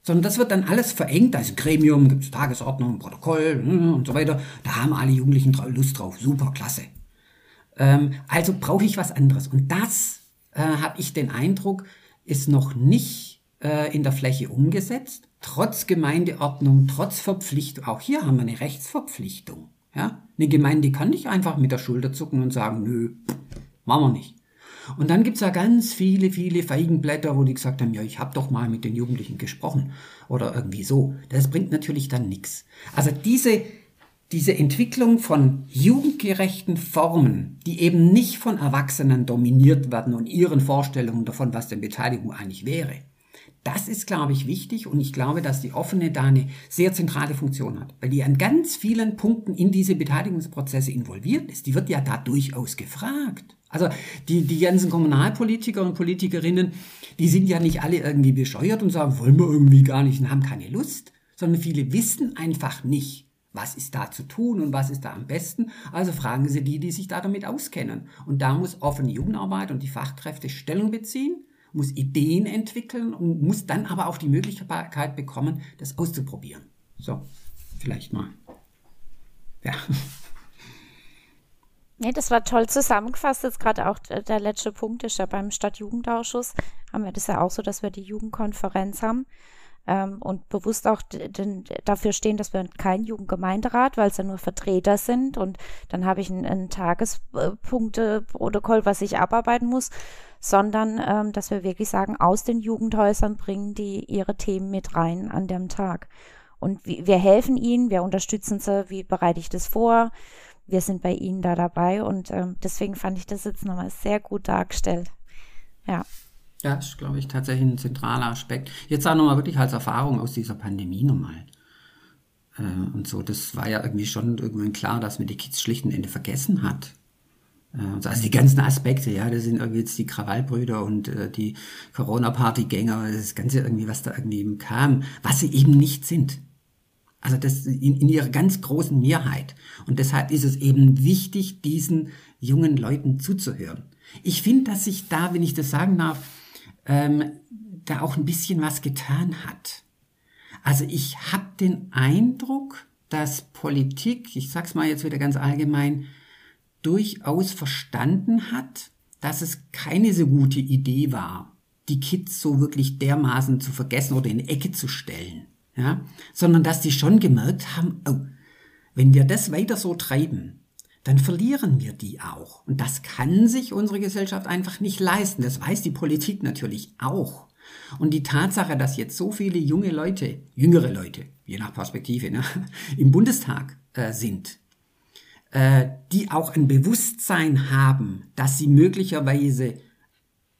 Sondern das wird dann alles verengt, also Gremium, gibt es Tagesordnung, Protokoll hm, und so weiter. Da haben alle Jugendlichen Lust drauf, super, klasse. Ähm, also brauche ich was anderes. Und das, äh, habe ich den Eindruck, ist noch nicht äh, in der Fläche umgesetzt. trotz Gemeindeordnung, trotz Verpflichtung, auch hier haben wir eine Rechtsverpflichtung. Ja? Eine Gemeinde kann nicht einfach mit der Schulter zucken und sagen, nö, machen wir nicht. Und dann gibt's ja ganz viele, viele Feigenblätter, wo die gesagt haben, ja, ich habe doch mal mit den Jugendlichen gesprochen oder irgendwie so. Das bringt natürlich dann nichts. Also diese, diese Entwicklung von jugendgerechten Formen, die eben nicht von Erwachsenen dominiert werden und ihren Vorstellungen davon, was denn Beteiligung eigentlich wäre, das ist, glaube ich, wichtig und ich glaube, dass die offene da eine sehr zentrale Funktion hat, weil die an ganz vielen Punkten in diese Beteiligungsprozesse involviert ist. Die wird ja da durchaus gefragt. Also die, die ganzen Kommunalpolitiker und Politikerinnen, die sind ja nicht alle irgendwie bescheuert und sagen, wollen wir irgendwie gar nicht und haben keine Lust, sondern viele wissen einfach nicht, was ist da zu tun und was ist da am besten. Also fragen Sie die, die sich da damit auskennen. Und da muss offene Jugendarbeit und die Fachkräfte Stellung beziehen muss Ideen entwickeln und muss dann aber auch die Möglichkeit bekommen, das auszuprobieren. So, vielleicht mal. Ja. [LAUGHS] Nee, das war toll zusammengefasst. Jetzt gerade auch der letzte Punkt ist ja beim Stadtjugendausschuss haben wir das ja auch so, dass wir die Jugendkonferenz haben ähm, und bewusst auch dafür stehen, dass wir kein Jugendgemeinderat, weil es ja nur Vertreter sind und dann habe ich ein, ein Tagespunkteprotokoll, was ich abarbeiten muss sondern ähm, dass wir wirklich sagen, aus den Jugendhäusern bringen die ihre Themen mit rein an dem Tag. Und wir helfen ihnen, wir unterstützen sie, wie bereite ich das vor, wir sind bei ihnen da dabei und ähm, deswegen fand ich das jetzt nochmal sehr gut dargestellt. Ja. Ja, ist, glaube ich, tatsächlich ein zentraler Aspekt. Jetzt auch nochmal wirklich als Erfahrung aus dieser Pandemie nochmal. Äh, und so, das war ja irgendwie schon irgendwann klar, dass man die Kids schlicht und Ende vergessen hat. Äh, also die ganzen Aspekte, ja, das sind irgendwie jetzt die Krawallbrüder und äh, die Corona-Partygänger, das Ganze irgendwie, was da irgendwie kam, was sie eben nicht sind. Also das in, in ihrer ganz großen Mehrheit. Und deshalb ist es eben wichtig, diesen jungen Leuten zuzuhören. Ich finde, dass sich da, wenn ich das sagen darf, ähm, da auch ein bisschen was getan hat. Also ich habe den Eindruck, dass Politik, ich sag's mal jetzt wieder ganz allgemein, durchaus verstanden hat, dass es keine so gute Idee war, die Kids so wirklich dermaßen zu vergessen oder in Ecke zu stellen, ja, sondern dass die schon gemerkt haben, oh, wenn wir das weiter so treiben, dann verlieren wir die auch. Und das kann sich unsere Gesellschaft einfach nicht leisten. Das weiß die Politik natürlich auch. Und die Tatsache, dass jetzt so viele junge Leute, jüngere Leute, je nach Perspektive, ne, [LAUGHS] im Bundestag äh, sind, äh, die auch ein Bewusstsein haben, dass sie möglicherweise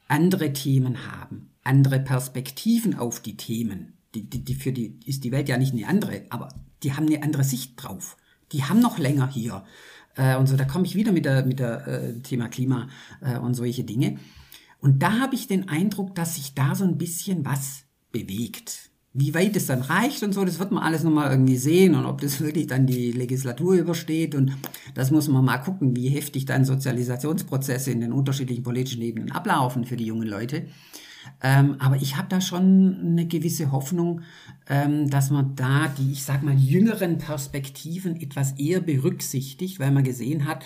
andere Themen haben, andere Perspektiven auf die Themen. Die, die, die, für die ist die Welt ja nicht eine andere, aber die haben eine andere Sicht drauf. Die haben noch länger hier. Äh, und so, da komme ich wieder mit der, mit der äh, Thema Klima äh, und solche Dinge. Und da habe ich den Eindruck, dass sich da so ein bisschen was bewegt. Wie weit es dann reicht und so, das wird man alles nochmal irgendwie sehen und ob das [LAUGHS] wirklich dann die Legislatur übersteht und das muss man mal gucken, wie heftig dann Sozialisationsprozesse in den unterschiedlichen politischen Ebenen ablaufen für die jungen Leute. Ähm, aber ich habe da schon eine gewisse Hoffnung, ähm, dass man da die, ich sag mal, jüngeren Perspektiven etwas eher berücksichtigt, weil man gesehen hat,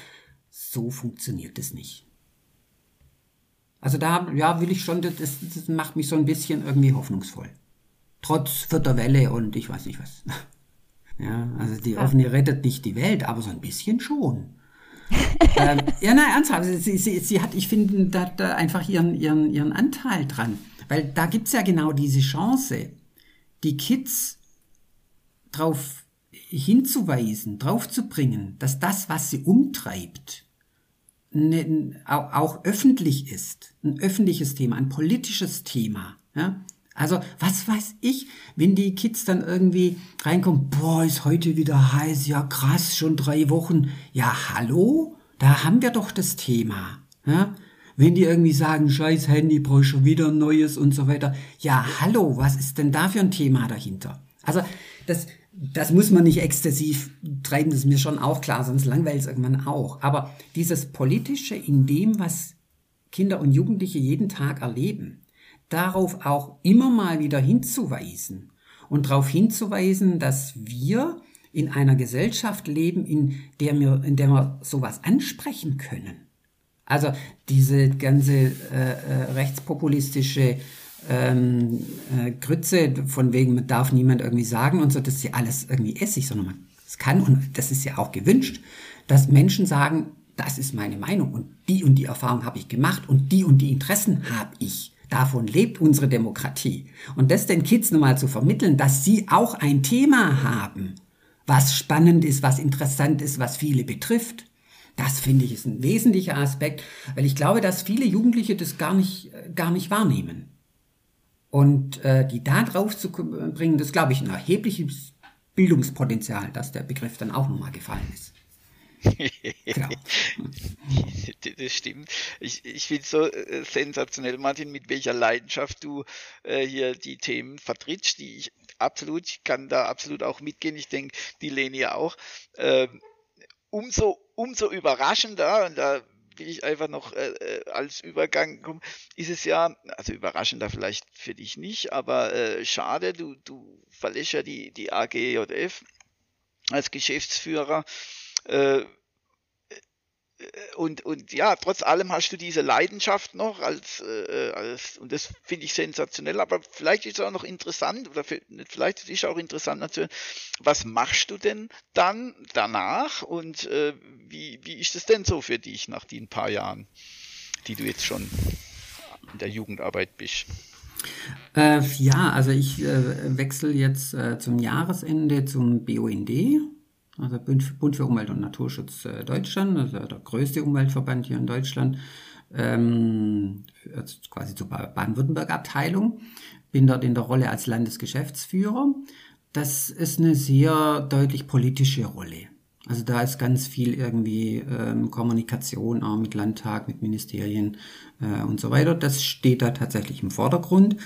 so funktioniert es nicht. Also da, ja, will ich schon, das, das macht mich so ein bisschen irgendwie hoffnungsvoll trotz vierter Welle und ich weiß nicht was. [LAUGHS] Ja, also die offene rettet nicht die Welt, aber so ein bisschen schon. Ähm, ja, nein, ernsthaft, sie, sie, sie hat, ich finde, da, da einfach ihren, ihren, ihren Anteil dran. Weil da gibt's ja genau diese Chance, die Kids darauf hinzuweisen, drauf zu bringen, dass das, was sie umtreibt, ne, auch, auch öffentlich ist, ein öffentliches Thema, ein politisches Thema. Ja? Also, was weiß ich, wenn die Kids dann irgendwie reinkommen, boah, ist heute wieder heiß, ja krass, schon drei Wochen. Ja, hallo? Da haben wir doch das Thema. Ja? Wenn die irgendwie sagen, scheiß Handy, brauche schon wieder ein neues und so weiter. Ja, hallo, was ist denn da für ein Thema dahinter? Also, das, das muss man nicht exzessiv treiben, das ist mir schon auch klar, sonst langweilt es irgendwann auch. Aber dieses Politische in dem, was Kinder und Jugendliche jeden Tag erleben, darauf auch immer mal wieder hinzuweisen und darauf hinzuweisen, dass wir in einer Gesellschaft leben, in der wir, in der wir sowas ansprechen können. Also diese ganze äh, äh, rechtspopulistische ähm, äh, Grütze, von wegen, man darf niemand irgendwie sagen und so, das ist ja alles irgendwie Essig, sondern man es kann, und das ist ja auch gewünscht, dass Menschen sagen, das ist meine Meinung und die und die Erfahrung habe ich gemacht und die und die Interessen habe ich. Davon lebt unsere Demokratie. Und das den Kids nun mal zu vermitteln, dass sie auch ein Thema haben, was spannend ist, was interessant ist, was viele betrifft. Das finde ich ist ein wesentlicher Aspekt, weil ich glaube, dass viele Jugendliche das gar nicht, gar nicht wahrnehmen. Und äh, die da drauf zu bringen, das glaube ich ein erhebliches Bildungspotenzial, dass der Begriff dann auch nochmal gefallen ist. Genau. [LAUGHS] Das stimmt. Ich, ich finde es so äh, sensationell, Martin, mit welcher Leidenschaft du äh, hier die Themen vertrittst, die ich absolut, ich kann da absolut auch mitgehen. Ich denke, die Leni auch. Äh, umso, umso überraschender, und da will ich einfach noch äh, äh, als Übergang kommen, ist es ja, also überraschender vielleicht für dich nicht, aber äh, schade, du, du verlässt ja die, die AGJF als Geschäftsführer. Äh, und, und ja, trotz allem hast du diese Leidenschaft noch als, äh, als und das finde ich sensationell, aber vielleicht ist es auch noch interessant, oder vielleicht ist es auch interessant natürlich, was machst du denn dann danach und äh, wie, wie ist es denn so für dich nach den paar Jahren, die du jetzt schon in der Jugendarbeit bist? Äh, ja, also ich äh, wechsle jetzt äh, zum Jahresende zum BUND, also Bund für Umwelt und Naturschutz äh, Deutschland, also der größte Umweltverband hier in Deutschland, ähm, also quasi zur Baden-Württemberg-Abteilung, bin dort in der Rolle als Landesgeschäftsführer. Das ist eine sehr deutlich politische Rolle. Also da ist ganz viel irgendwie ähm, Kommunikation auch mit Landtag, mit Ministerien äh, und so weiter. Das steht da tatsächlich im Vordergrund.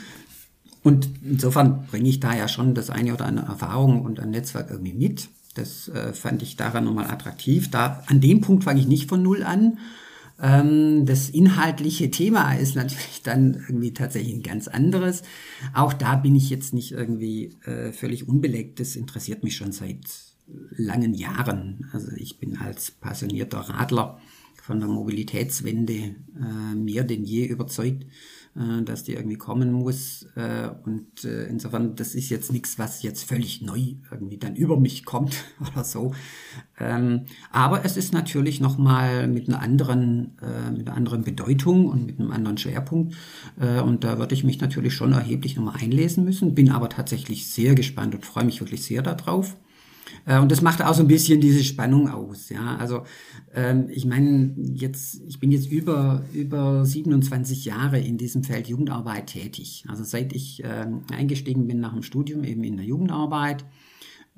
Und insofern bringe ich da ja schon das eine oder andere Erfahrung und ein Netzwerk irgendwie mit. Das äh, fand ich daran nochmal attraktiv. Da, an dem Punkt fange ich nicht von Null an. Ähm, das inhaltliche Thema ist natürlich dann irgendwie tatsächlich ein ganz anderes. Auch da bin ich jetzt nicht irgendwie äh, völlig unbeleckt. Das interessiert mich schon seit langen Jahren. Also ich bin als passionierter Radler von der Mobilitätswende äh, mehr denn je überzeugt, dass die irgendwie kommen muss. Äh, und äh, insofern, das ist jetzt nichts, was jetzt völlig neu irgendwie dann über mich kommt [LAUGHS] oder so. Ähm, aber es ist natürlich nochmal mit einer anderen, äh, mit einer anderen Bedeutung und mit einem anderen Schwerpunkt. Äh, und da würde ich mich natürlich schon erheblich nochmal einlesen müssen, bin aber tatsächlich sehr gespannt und freue mich wirklich sehr darauf. Äh, und das macht auch so ein bisschen diese Spannung aus. Ja, also ähm, ich meine, jetzt, ich bin jetzt über, über 27 Jahre in diesem Feld Jugendarbeit tätig. Also seit ich ähm, eingestiegen bin nach dem Studium eben in der Jugendarbeit.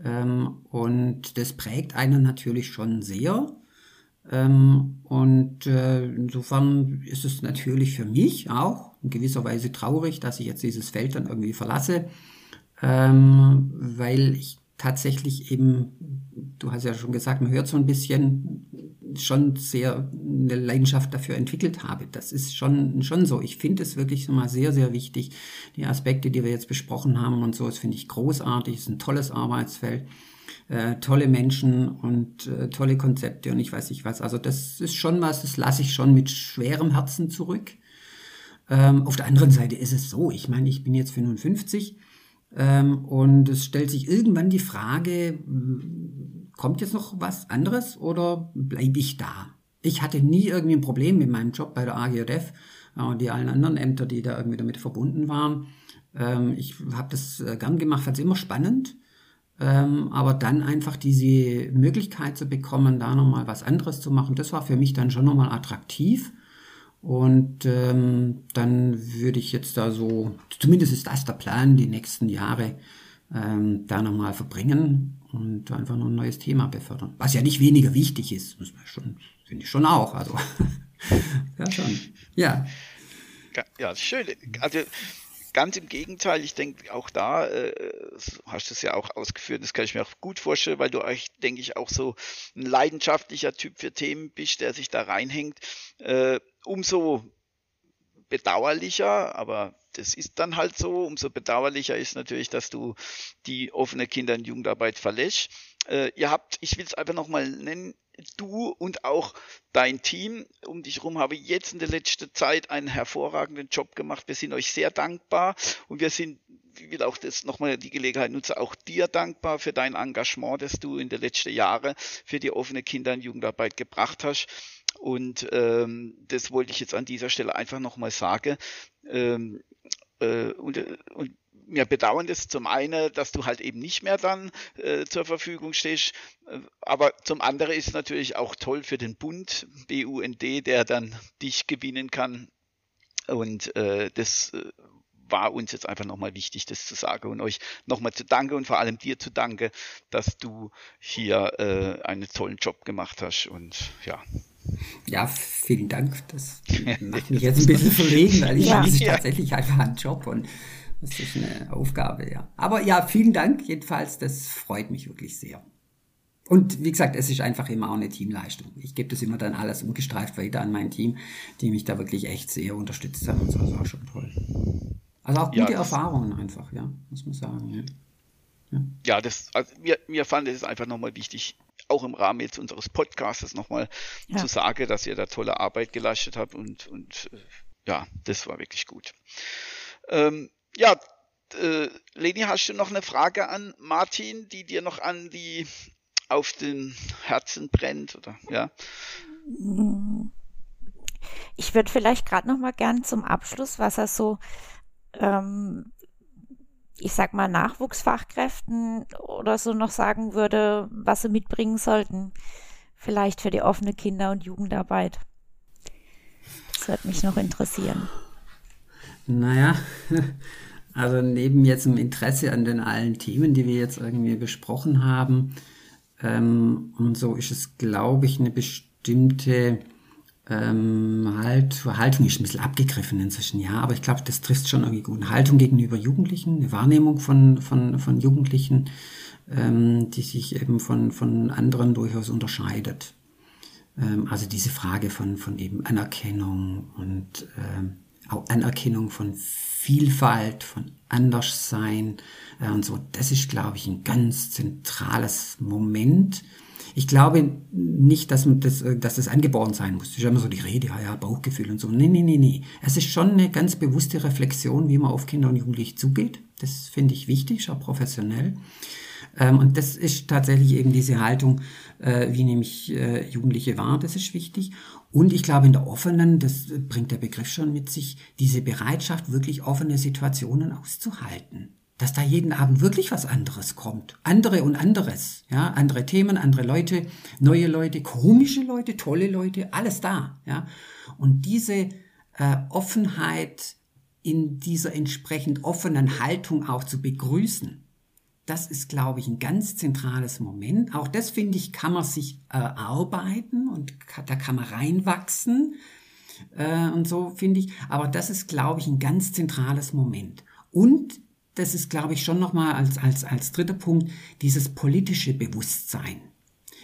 Ähm, und das prägt einen natürlich schon sehr. Ähm, und äh, insofern ist es natürlich für mich auch in gewisser Weise traurig, dass ich jetzt dieses Feld dann irgendwie verlasse, ähm, weil ich tatsächlich eben, du hast ja schon gesagt, man hört so ein bisschen, schon sehr eine Leidenschaft dafür entwickelt habe. Das ist schon, schon so. Ich finde es wirklich mal sehr, sehr wichtig. Die Aspekte, die wir jetzt besprochen haben und so, das finde ich großartig. Es ist ein tolles Arbeitsfeld. Äh, tolle Menschen und äh, tolle Konzepte und ich weiß nicht was. Also das ist schon was, das lasse ich schon mit schwerem Herzen zurück. Ähm, auf der anderen Seite ist es so, ich meine, ich bin jetzt 55 ähm, und es stellt sich irgendwann die Frage, kommt jetzt noch was anderes oder bleibe ich da? Ich hatte nie irgendwie ein Problem mit meinem Job bei der AGJF äh, und die allen anderen Ämter, die da irgendwie damit verbunden waren. Ähm, ich habe das äh, gern gemacht, fand es immer spannend. Ähm, aber dann einfach diese Möglichkeit zu bekommen, da nochmal was anderes zu machen, das war für mich dann schon nochmal attraktiv. Und ähm, dann würde ich jetzt da so, zumindest ist das der Plan, die nächsten Jahre ähm, da nochmal verbringen und einfach noch ein neues Thema befördern. Was ja nicht weniger wichtig ist, muss man schon, finde ich schon auch. Also [LAUGHS] ja schon. Ja. Ja, schön. Also ganz im Gegenteil, ich denke auch da, äh, hast du es ja auch ausgeführt, das kann ich mir auch gut vorstellen, weil du euch, denke ich, auch so ein leidenschaftlicher Typ für Themen bist, der sich da reinhängt. Äh, umso bedauerlicher, aber das ist dann halt so, umso bedauerlicher ist natürlich, dass du die offene Kinder- und Jugendarbeit verlässt. Äh, ihr habt, ich will es einfach nochmal nennen, du und auch dein Team um dich herum habe jetzt in der letzten Zeit einen hervorragenden Job gemacht. Wir sind euch sehr dankbar und wir sind, ich will auch das nochmal die Gelegenheit nutzen, auch dir dankbar für dein Engagement, das du in den letzten Jahren für die offene Kinder- und Jugendarbeit gebracht hast. Und ähm, das wollte ich jetzt an dieser Stelle einfach nochmal sagen. Ähm, äh, und, und wir bedauern das zum einen, dass du halt eben nicht mehr dann äh, zur Verfügung stehst, äh, aber zum anderen ist es natürlich auch toll für den Bund, BUND, der dann dich gewinnen kann. Und äh, das äh, war uns jetzt einfach nochmal wichtig, das zu sagen und euch nochmal zu danken und vor allem dir zu danken, dass du hier äh, einen tollen Job gemacht hast und ja. Ja, vielen Dank. Das [LAUGHS] macht mich jetzt ein bisschen verlegen, weil ich ja. ist ja. tatsächlich einfach ein Job und das ist eine Aufgabe, ja. Aber ja, vielen Dank jedenfalls. Das freut mich wirklich sehr. Und wie gesagt, es ist einfach immer auch eine Teamleistung. Ich gebe das immer dann alles ungestreift weiter an mein Team, die mich da wirklich echt sehr unterstützt haben und so. Das war schon toll. Also auch gute ja, Erfahrungen einfach, ja, muss man sagen. Ja, ja. ja das, also mir, mir fand es einfach nochmal wichtig, auch im Rahmen jetzt unseres Podcasts nochmal ja. zu sagen, dass ihr da tolle Arbeit geleistet habt und, und äh, ja, das war wirklich gut. Ähm, ja, äh, Leni, hast du noch eine Frage an Martin, die dir noch an die auf den Herzen brennt oder ja? Ich würde vielleicht gerade noch mal gern zum Abschluss, was er so, ähm, ich sag mal Nachwuchsfachkräften oder so noch sagen würde, was sie mitbringen sollten, vielleicht für die offene Kinder- und Jugendarbeit. Das würde mich noch interessieren. Naja, [LAUGHS] also neben jetzt dem Interesse an den allen Themen, die wir jetzt irgendwie besprochen haben, ähm, und so ist es, glaube ich, eine bestimmte ähm, halt, Haltung ist ein bisschen abgegriffen inzwischen, ja, aber ich glaube, das trifft schon irgendwie gut. Haltung gegenüber Jugendlichen, eine Wahrnehmung von, von, von Jugendlichen, ähm, die sich eben von, von anderen durchaus unterscheidet. Ähm, also diese Frage von, von eben Anerkennung und ähm, auch Anerkennung von Vielfalt, von Anderssein äh, und so. Das ist, glaube ich, ein ganz zentrales Moment. Ich glaube nicht, dass, das, äh, dass das angeboren sein muss. Das ist immer so die Rede, ja, ja, Bauchgefühl und so. Nee, nee, nee, nee. Es ist schon eine ganz bewusste Reflexion, wie man auf Kinder und Jugendliche zugeht. Das finde ich wichtig, auch professionell. Ähm, und das ist tatsächlich eben diese Haltung, äh, wie nehme ich äh, Jugendliche wahr, das ist wichtig. Und ich glaube, in der offenen, das bringt der Begriff schon mit sich, diese Bereitschaft, wirklich offene Situationen auszuhalten. Dass da jeden Abend wirklich was anderes kommt. Andere und anderes. Ja, andere Themen, andere Leute, neue Leute, komische Leute, tolle Leute, alles da. Ja. Und diese äh, Offenheit in dieser entsprechend offenen Haltung auch zu begrüßen, das ist, glaube ich, ein ganz zentrales Moment. Auch das, finde ich, kann man sich äh, und da kann man reinwachsen äh, und so, finde ich. Aber das ist, glaube ich, ein ganz zentrales Moment. Und das ist, glaube ich, schon nochmal als, als, als dritter Punkt dieses politische Bewusstsein.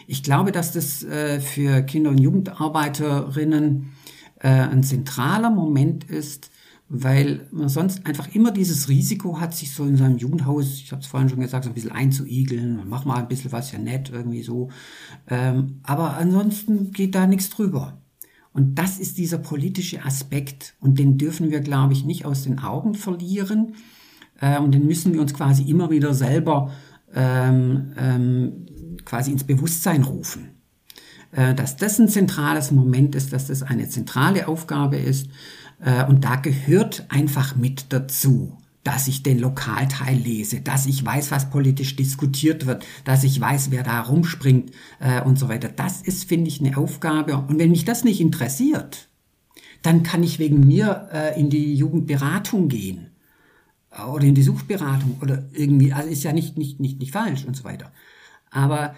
Ich glaube, dass das äh, für Kinder- und Jugendarbeiterinnen äh, ein zentraler Moment ist, weil man sonst einfach immer dieses Risiko hat, sich so in seinem Jugendhaus, ich habe es vorhin schon gesagt, so ein bisschen einzuigeln, mach mal ein bisschen was ja nett, irgendwie so. Ähm, aber ansonsten geht da nichts drüber. Und das ist dieser politische Aspekt und den dürfen wir, glaube ich, nicht aus den Augen verlieren. Äh, und den müssen wir uns quasi immer wieder selber ähm, ähm, quasi ins Bewusstsein rufen. Äh, dass das ein zentrales Moment ist, dass das eine zentrale Aufgabe ist äh, und da gehört einfach mit dazu, dass ich den Lokalteil lese, dass ich weiß, was politisch diskutiert wird, dass ich weiß, wer da rumspringt äh, und so weiter. Das ist, finde ich, eine Aufgabe. Und wenn mich das nicht interessiert, dann kann ich wegen mir äh, in die Jugendberatung gehen oder in die Suchberatung oder irgendwie, also ist ja nicht, nicht, nicht, nicht falsch und so weiter. Aber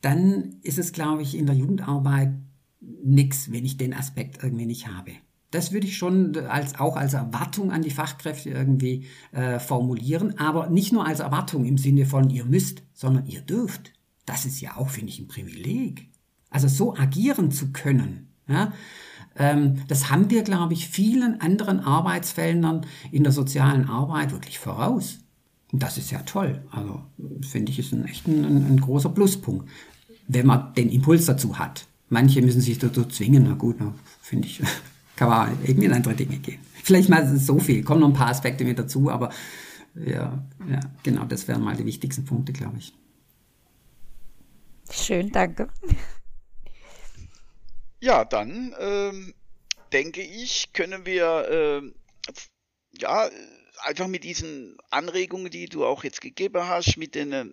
dann ist es, glaube ich, in der Jugendarbeit nichts, wenn ich den Aspekt irgendwie nicht habe. Das würde ich schon als, auch als Erwartung an die Fachkräfte irgendwie äh, formulieren, aber nicht nur als Erwartung im Sinne von ihr müsst, sondern ihr dürft. Das ist ja auch, finde ich, ein Privileg. Also so agieren zu können, ja, das haben wir, glaube ich, vielen anderen Arbeitsfeldern in der sozialen Arbeit wirklich voraus. Und das ist ja toll. Also finde ich, ist ein echt ein, ein großer Pluspunkt. wenn man den Impuls dazu hat. Manche müssen sich dazu zwingen, na gut, finde ich, [LAUGHS] kann man eben in andere Dinge gehen. Vielleicht mal so viel, kommen noch ein paar Aspekte mit dazu, aber ja, ja genau, das wären mal die wichtigsten Punkte, glaube ich. Schön, danke. Ja, dann ähm, denke ich, können wir äh, ja einfach mit diesen Anregungen, die du auch jetzt gegeben hast, mit den äh,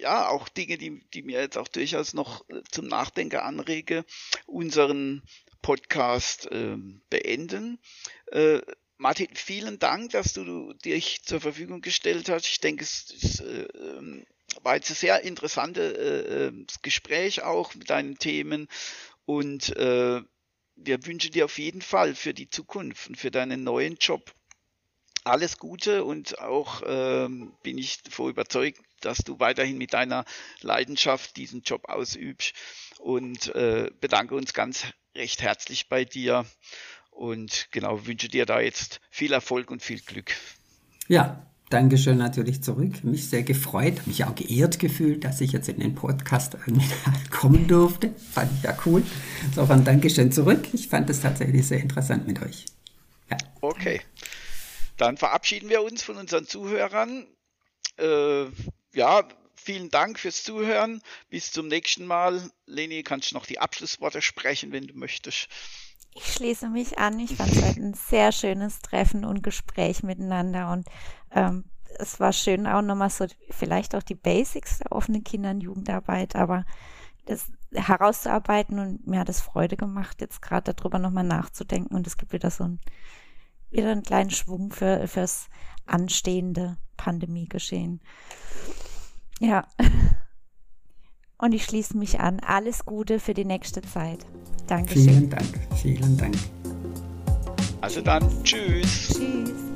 ja auch Dinge, die, die mir jetzt auch durchaus noch äh, zum Nachdenken anrege, unseren Podcast äh, beenden. Äh, Martin, vielen Dank, dass du dich zur Verfügung gestellt hast. Ich denke, es, es äh, ähm, war jetzt ein sehr interessantes äh, äh, Gespräch auch mit deinen Themen und äh, wir wünschen dir auf jeden Fall für die Zukunft und für deinen neuen Job alles Gute und auch ähm, bin ich davor überzeugt, dass du weiterhin mit deiner Leidenschaft diesen Job ausübst und äh, bedanke uns ganz recht herzlich bei dir und genau wünsche dir da jetzt viel Erfolg und viel Glück. Ja, Dankeschön natürlich zurück. Mich sehr gefreut, mich auch geehrt gefühlt, dass ich jetzt in den Podcast [LAUGHS] kommen durfte. Fand ich ja cool. Insofern Dankeschön zurück. Ich fand es tatsächlich sehr interessant mit euch. Ja. Okay. Dann verabschieden wir uns von unseren Zuhörern. Äh, ja, vielen Dank fürs Zuhören. Bis zum nächsten Mal. Leni, kannst du noch die Abschlussworte sprechen, wenn du möchtest. Ich schließe mich an. Ich fand es ein sehr schönes Treffen und Gespräch miteinander und ähm, es war schön auch nochmal so vielleicht auch die Basics der offenen Kinder- und Jugendarbeit, aber das herauszuarbeiten und mir hat es Freude gemacht, jetzt gerade darüber nochmal nachzudenken und es gibt wieder so ein, wieder einen kleinen Schwung für, fürs anstehende Pandemiegeschehen. Ja. Und ich schließe mich an. Alles Gute für die nächste Zeit. Dankeschön. Vielen Dank. Vielen Dank. Also dann, tschüss. Tschüss.